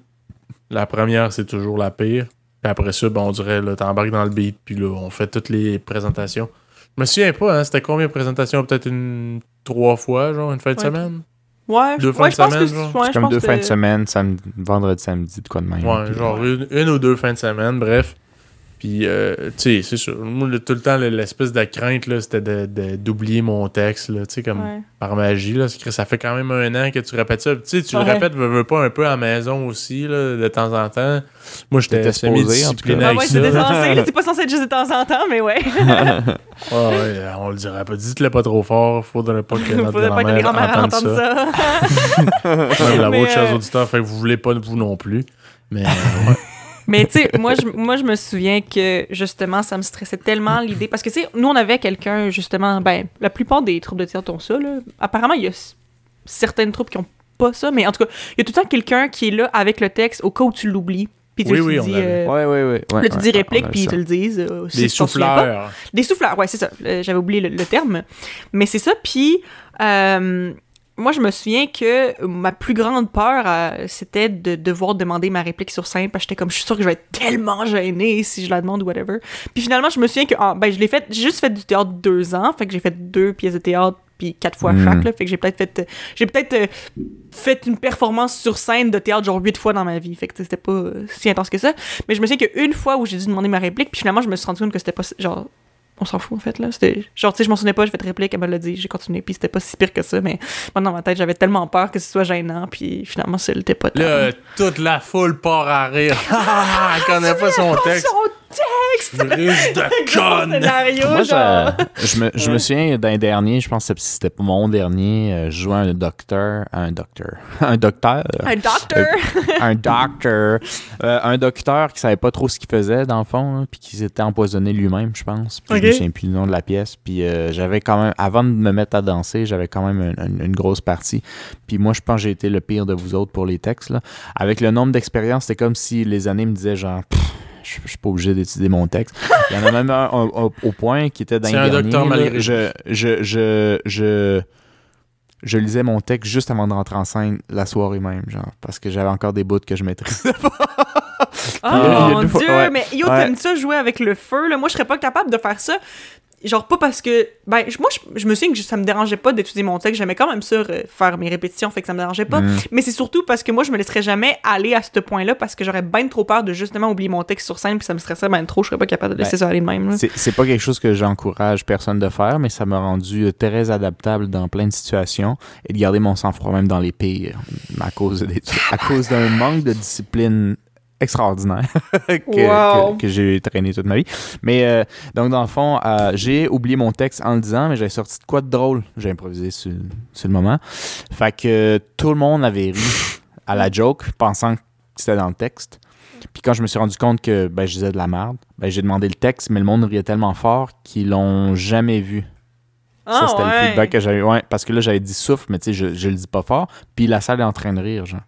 la première, c'est toujours la pire. Puis après ça, ben, on dirait, là, t'embarques dans le beat, puis là, on fait toutes les présentations. Je me souviens pas, hein, c'était combien de présentations? Peut-être une trois fois, genre, une fin de Ouais. semaine? Ouais, Deux je, fins ouais, de semaine, que genre? ouais, je comme deux que- fins de semaine, samedi, vendredi, samedi, de quoi de même. Ouais, genre une, une ou deux fins de semaine, bref. Puis, euh, tu sais, c'est sûr. Moi, le- tout le temps, le- l'espèce de crainte, là, c'était de- de- d'oublier mon texte, là, tu sais, comme Ouais. par magie, là. Ça fait quand même un an que tu répètes ça. Tu sais, tu le Ouais. répètes, veux, veux pas, un peu à la maison aussi, là, de temps en temps. Moi, j'étais semi-discipliné cas. Ah avec ouais, ça. censé, là, c'est pas censé être juste de temps en temps, mais ouais. Ouais, ouais, on le dirait pas. Dites-le pas trop fort. Faudrait pas que notre Faudrait pas que les grand-mère entende entendent ça. ça. Même la Mais, vôtre, chers euh, auditeurs, fait que vous voulez pas vous non plus. Mais euh, ouais. Mais tu sais, moi je, moi, je me souviens que justement, ça me stressait tellement l'idée. Parce que tu sais, nous, on avait quelqu'un, justement, ben, la plupart des troupes de théâtre ont ça, là. Apparemment, il y a certaines troupes qui ont pas ça, mais en tout cas, il y a tout le temps quelqu'un qui est là avec le texte au cas où tu l'oublies. Puis tu Oui, oui, on dis. euh, Ouais, ouais, ouais. Là, tu ouais, dis réplique, puis ils te le disent. euh, si des souffleurs. Des souffleurs, ouais, c'est ça. Euh, J'avais oublié le, le terme. Mais c'est ça. Puis, euh, moi, je me souviens que ma plus grande peur, euh, c'était de devoir demander ma réplique sur scène parce que j'étais comme, je suis sûre que je vais être tellement gênée si je la demande ou whatever. Puis finalement, je me souviens que, ah, ben, je l'ai fait, j'ai juste fait du théâtre deux ans. Fait que j'ai fait deux pièces de théâtre puis quatre fois Mm. chaque, là. Fait que j'ai peut-être fait, j'ai peut-être euh, fait une performance sur scène de théâtre genre huit fois dans ma vie. Fait que c'était pas euh, si intense que ça. Mais je me souviens qu'une fois où j'ai dû demander ma réplique, puis finalement, je me suis rendu compte que c'était pas genre. On s'en fout, en fait, là. C'était. Genre, tu sais, je m'en souvenais pas, j'ai fait réplique, elle me l'a dit, j'ai continué, puis c'était pas si pire que ça, mais moi, dans ma tête, j'avais tellement peur que ce soit gênant, puis finalement, c'était pas. Là, toute la foule part à rire. Elle connaît pas son texte. Son texte! De conne. scénario, Moi, genre. je, je me, je me souviens d'un dernier, je pense que c'était pas mon dernier, euh, je jouais un docteur, un docteur, un docteur, Un docteur! un docteur, euh, un docteur qui savait pas trop ce qu'il faisait dans le fond, puis qui s'était empoisonné lui-même, je pense. Puis je me souviens plus du nom de la pièce. Puis euh, j'avais quand même, avant de me mettre à danser, j'avais quand même une, une- une grosse partie. Puis moi, je pense que j'ai été le pire de vous autres pour les textes. Là. Avec le nombre d'expériences, c'était comme si les années me disaient genre. Je je suis pas obligé d'étudier mon texte. Il y en a même un, un- un- au point qui était dans C'est un docteur malgré Je, je, je, je, je lisais mon texte juste avant de rentrer en scène la soirée même, genre, parce que j'avais encore des bouts que je maîtrisais pas. Oh mon dieu, ouais. mais yo, Ouais. t'aimes ça jouer avec le feu, là? Moi, je serais pas capable de faire ça. Genre, pas parce que. Ben, moi, je, je me souviens que ça me dérangeait pas d'étudier mon texte. J'aimais quand même ça, euh, faire mes répétitions, fait que ça me dérangeait pas. Mm. Mais c'est surtout parce que moi, je me laisserais jamais aller à ce point-là parce que j'aurais bien trop peur de justement oublier mon texte sur scène puis ça me stresserait bien trop. Je serais pas capable de laisser Ben, ça aller de même. là. C'est pas quelque chose que j'encourage personne de faire, mais ça m'a rendu euh, très adaptable dans plein de situations et de garder mon sang-froid même dans les pires à cause des- à cause d'un manque de discipline extraordinaire que, Wow. que- que j'ai traîné toute ma vie. Mais euh, donc dans le fond, euh, j'ai oublié mon texte en le disant, mais j'avais sorti de quoi de drôle? J'ai improvisé sur, sur le moment. Fait que tout le monde avait ri à la joke, pensant que c'était dans le texte. Puis quand je me suis rendu compte que ben, je disais de la merde, ben, j'ai demandé le texte, mais le monde riait tellement fort qu'ils l'ont jamais vu. ça, Ah, c'était le feedback que j'avais. Ouais, parce que là, j'avais dit souffle, mais tu sais, je, je le dis pas fort. Puis la salle est en train de rire, genre.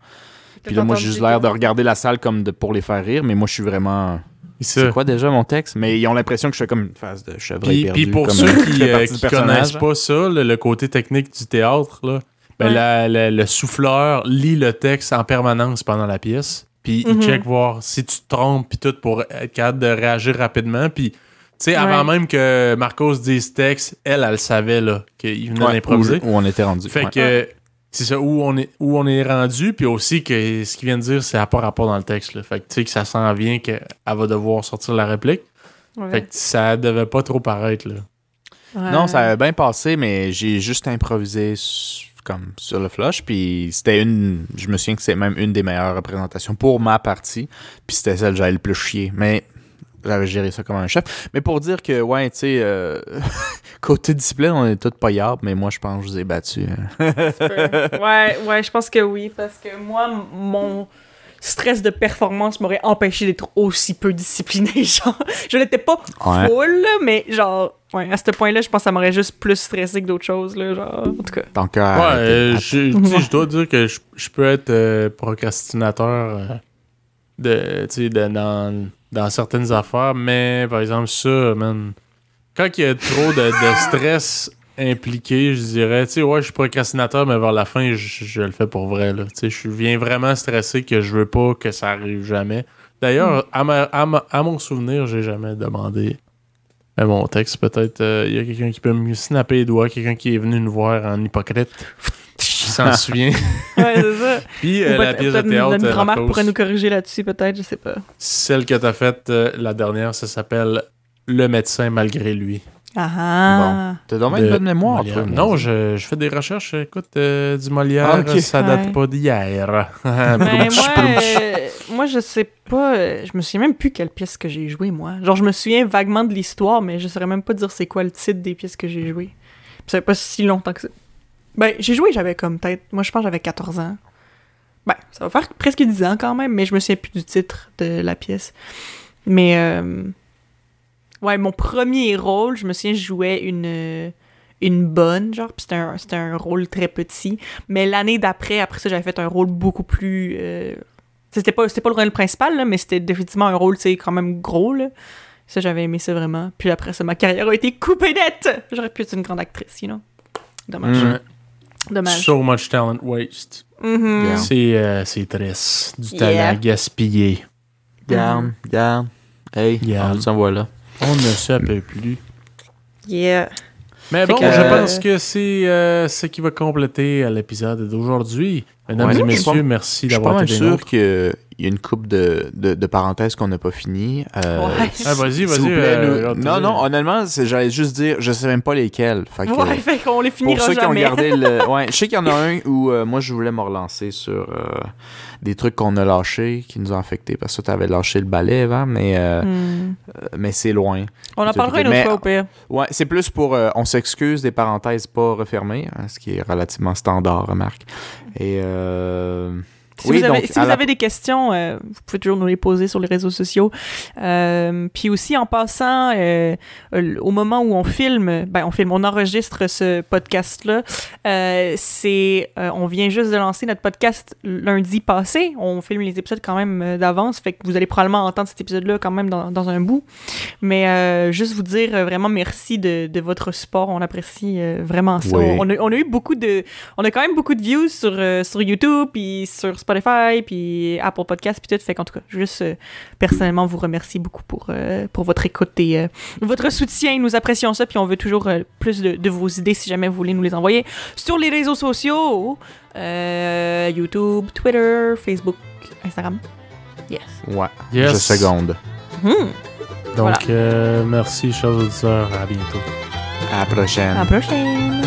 Puis là, moi, j'ai juste l'air de regarder la salle comme de, pour les faire rire, mais moi, je suis vraiment. C'est quoi déjà mon texte? Mais ils ont l'impression que je fais comme une phase de chevreuil Puis, perdu. puis pour comme ceux qui, euh, qui connaissent pas ça, le, le côté technique du théâtre, là, ben, Ouais. la- la- le souffleur lit le texte en permanence pendant la pièce. Puis il Mhm. check voir si tu te trompes, puis tout pour être capable de réagir rapidement. Puis, tu sais, avant même que Marcos dise texte, elle, elle savait là, qu'il venait Ouais, d'improviser. Où, où on était rendu. Fait ouais. que c'est ça, où on est, où on est rendu, puis aussi que ce qu'il vient de dire, c'est à pas rapport dans le texte. Là. Fait que tu sais que ça s'en vient qu'elle va devoir sortir la réplique. Ouais. Fait que ça devait pas trop paraître. Là. Ouais. Non, ça a bien passé, mais j'ai juste improvisé comme sur le flush. Puis c'était une. Je me souviens que c'est même une des meilleures représentations pour ma partie. Puis c'était celle que j'avais le plus chier. Mais j'avais géré ça comme un chef. Mais pour dire que, ouais, tu sais, euh, côté discipline, on est tous paillards, mais moi, je pense que je vous ai battu. hein. ouais, ouais, je pense que oui, parce que moi, mon stress de performance m'aurait empêché d'être aussi peu discipliné. Genre, je n'étais pas Ouais. full, là, mais genre, ouais, à ce point-là, je pense que ça m'aurait juste plus stressé que d'autres choses, là, genre, en tout cas. Tant que. Ouais, euh, je, dois dire que je, je peux être euh, procrastinateur euh, de, tu sais, de- dans, dans certaines affaires, mais par exemple, ça, man, quand il y a trop de, de stress impliqué, je dirais, tu sais, ouais, je suis procrastinateur, mais vers la fin, je, je le fais pour vrai, là. Tu sais, je viens vraiment stressé que je veux pas que ça arrive jamais. D'ailleurs, à, ma- à ma- à mon souvenir, j'ai jamais demandé à mon texte. Peut-être euh, il y a quelqu'un qui peut me snapper les doigts, quelqu'un qui est venu nous voir en hypocrite. Qui s'en souvient. Ouais, c'est ça. Puis euh, la pièce de théâtre, Notre euh, grand-mère pourrait nous corriger là-dessus, peut-être, je sais pas. celle que t'as faite euh, la dernière, ça s'appelle Le médecin malgré lui. Ah ah. T'as donc bien de une bonne mémoire, Molière. toi. Non, je, je fais des recherches. Écoute, euh, du Molière, Ah, ok. ça date Ouais. pas d'hier. Broum, moi, euh, moi, je sais pas. Je me souviens même plus quelle pièce que j'ai jouée, moi. Genre, je me souviens vaguement de l'histoire, mais je saurais même pas dire c'est quoi le titre des pièces que j'ai jouées. Ça fait pas si longtemps que ça. Ben, j'ai joué, j'avais comme peut-être. Moi, je pense que j'avais 14 ans. Ben, ça va faire presque 10 ans quand même, mais je me souviens plus du titre de la pièce. Mais. euh, Ouais, mon premier rôle, je me souviens, je jouais une. Une bonne, genre, puis c'était un, un rôle très petit. Mais l'année d'après, après ça, j'avais fait un rôle beaucoup plus. euh, C'était pas, pas le rôle principal, là, mais c'était définitivement un rôle, tu sais, quand même gros, là. Ça, j'avais aimé ça vraiment. Puis après ça, ma carrière a été coupée nette! J'aurais pu être une grande actrice, you know. Dommage. Dommage. So much talent waste. Mhm. Yeah. C'est euh, c'est triste. Du Yeah. talent gaspillé. Garde, garde. Hey, Garde. on s'en voilà. On ne se peut plus. Yeah. Mais Fait bon, que- je pense que c'est euh, ce qui va compléter euh, l'épisode d'aujourd'hui. Mesdames Ouais, et je suis messieurs, pas- merci Je suis pas d'avoir été des sûr nôtres. Qu'il y a une coupe de, de, de parenthèses qu'on n'a pas fini. Euh, Ouais. Ah, vas-y, vas-y. vous plaît, euh, nous- non, non, honnêtement, j'allais juste dire, je sais même pas lesquels. Fait que, Ouais, fait qu'on les pour finira ceux qui ont gardé le. Ouais, je sais qu'il y en a un où euh, moi je voulais me relancer sur euh, des trucs qu'on a lâchés, qui nous ont affectés, parce que tu avais lâché le balai avant, mais, euh, Hmm. mais c'est loin. On en parlera une autre Mais- fois au pire. Ouais, c'est plus pour euh, on s'excuse des parenthèses pas refermées, hein, ce qui est relativement standard, remarque. Et euh, Si oui, vous avez, donc, si à vous la- avez des questions, euh, vous pouvez toujours nous les poser sur les réseaux sociaux. Euh, puis aussi, en passant, euh, au moment où on filme, ben on filme, on enregistre ce podcast-là, c'est, on vient juste de lancer notre podcast lundi passé. On filme les épisodes quand même d'avance, fait que vous allez probablement entendre cet épisode-là quand même dans, dans un bout. Mais juste vous dire vraiment merci de, de votre support, on apprécie vraiment ça. Oui. On, a, on a eu beaucoup de, on a quand même beaucoup de views sur, sur YouTube, puis sur Spotify, puis Apple Podcasts, puis tout. Fait qu'en tout cas, juste euh, personnellement vous remercie beaucoup pour, euh, pour votre écoute et euh, votre soutien. Nous apprécions ça, puis on veut toujours euh, plus de, de vos idées si jamais vous voulez nous les envoyer sur les réseaux sociaux euh, YouTube, Twitter, Facebook, Instagram. Yes. ouais, Yes. je seconde. Hmm. Donc, Voilà. euh, merci, chers auditeurs. À bientôt. À la prochaine. À la prochaine.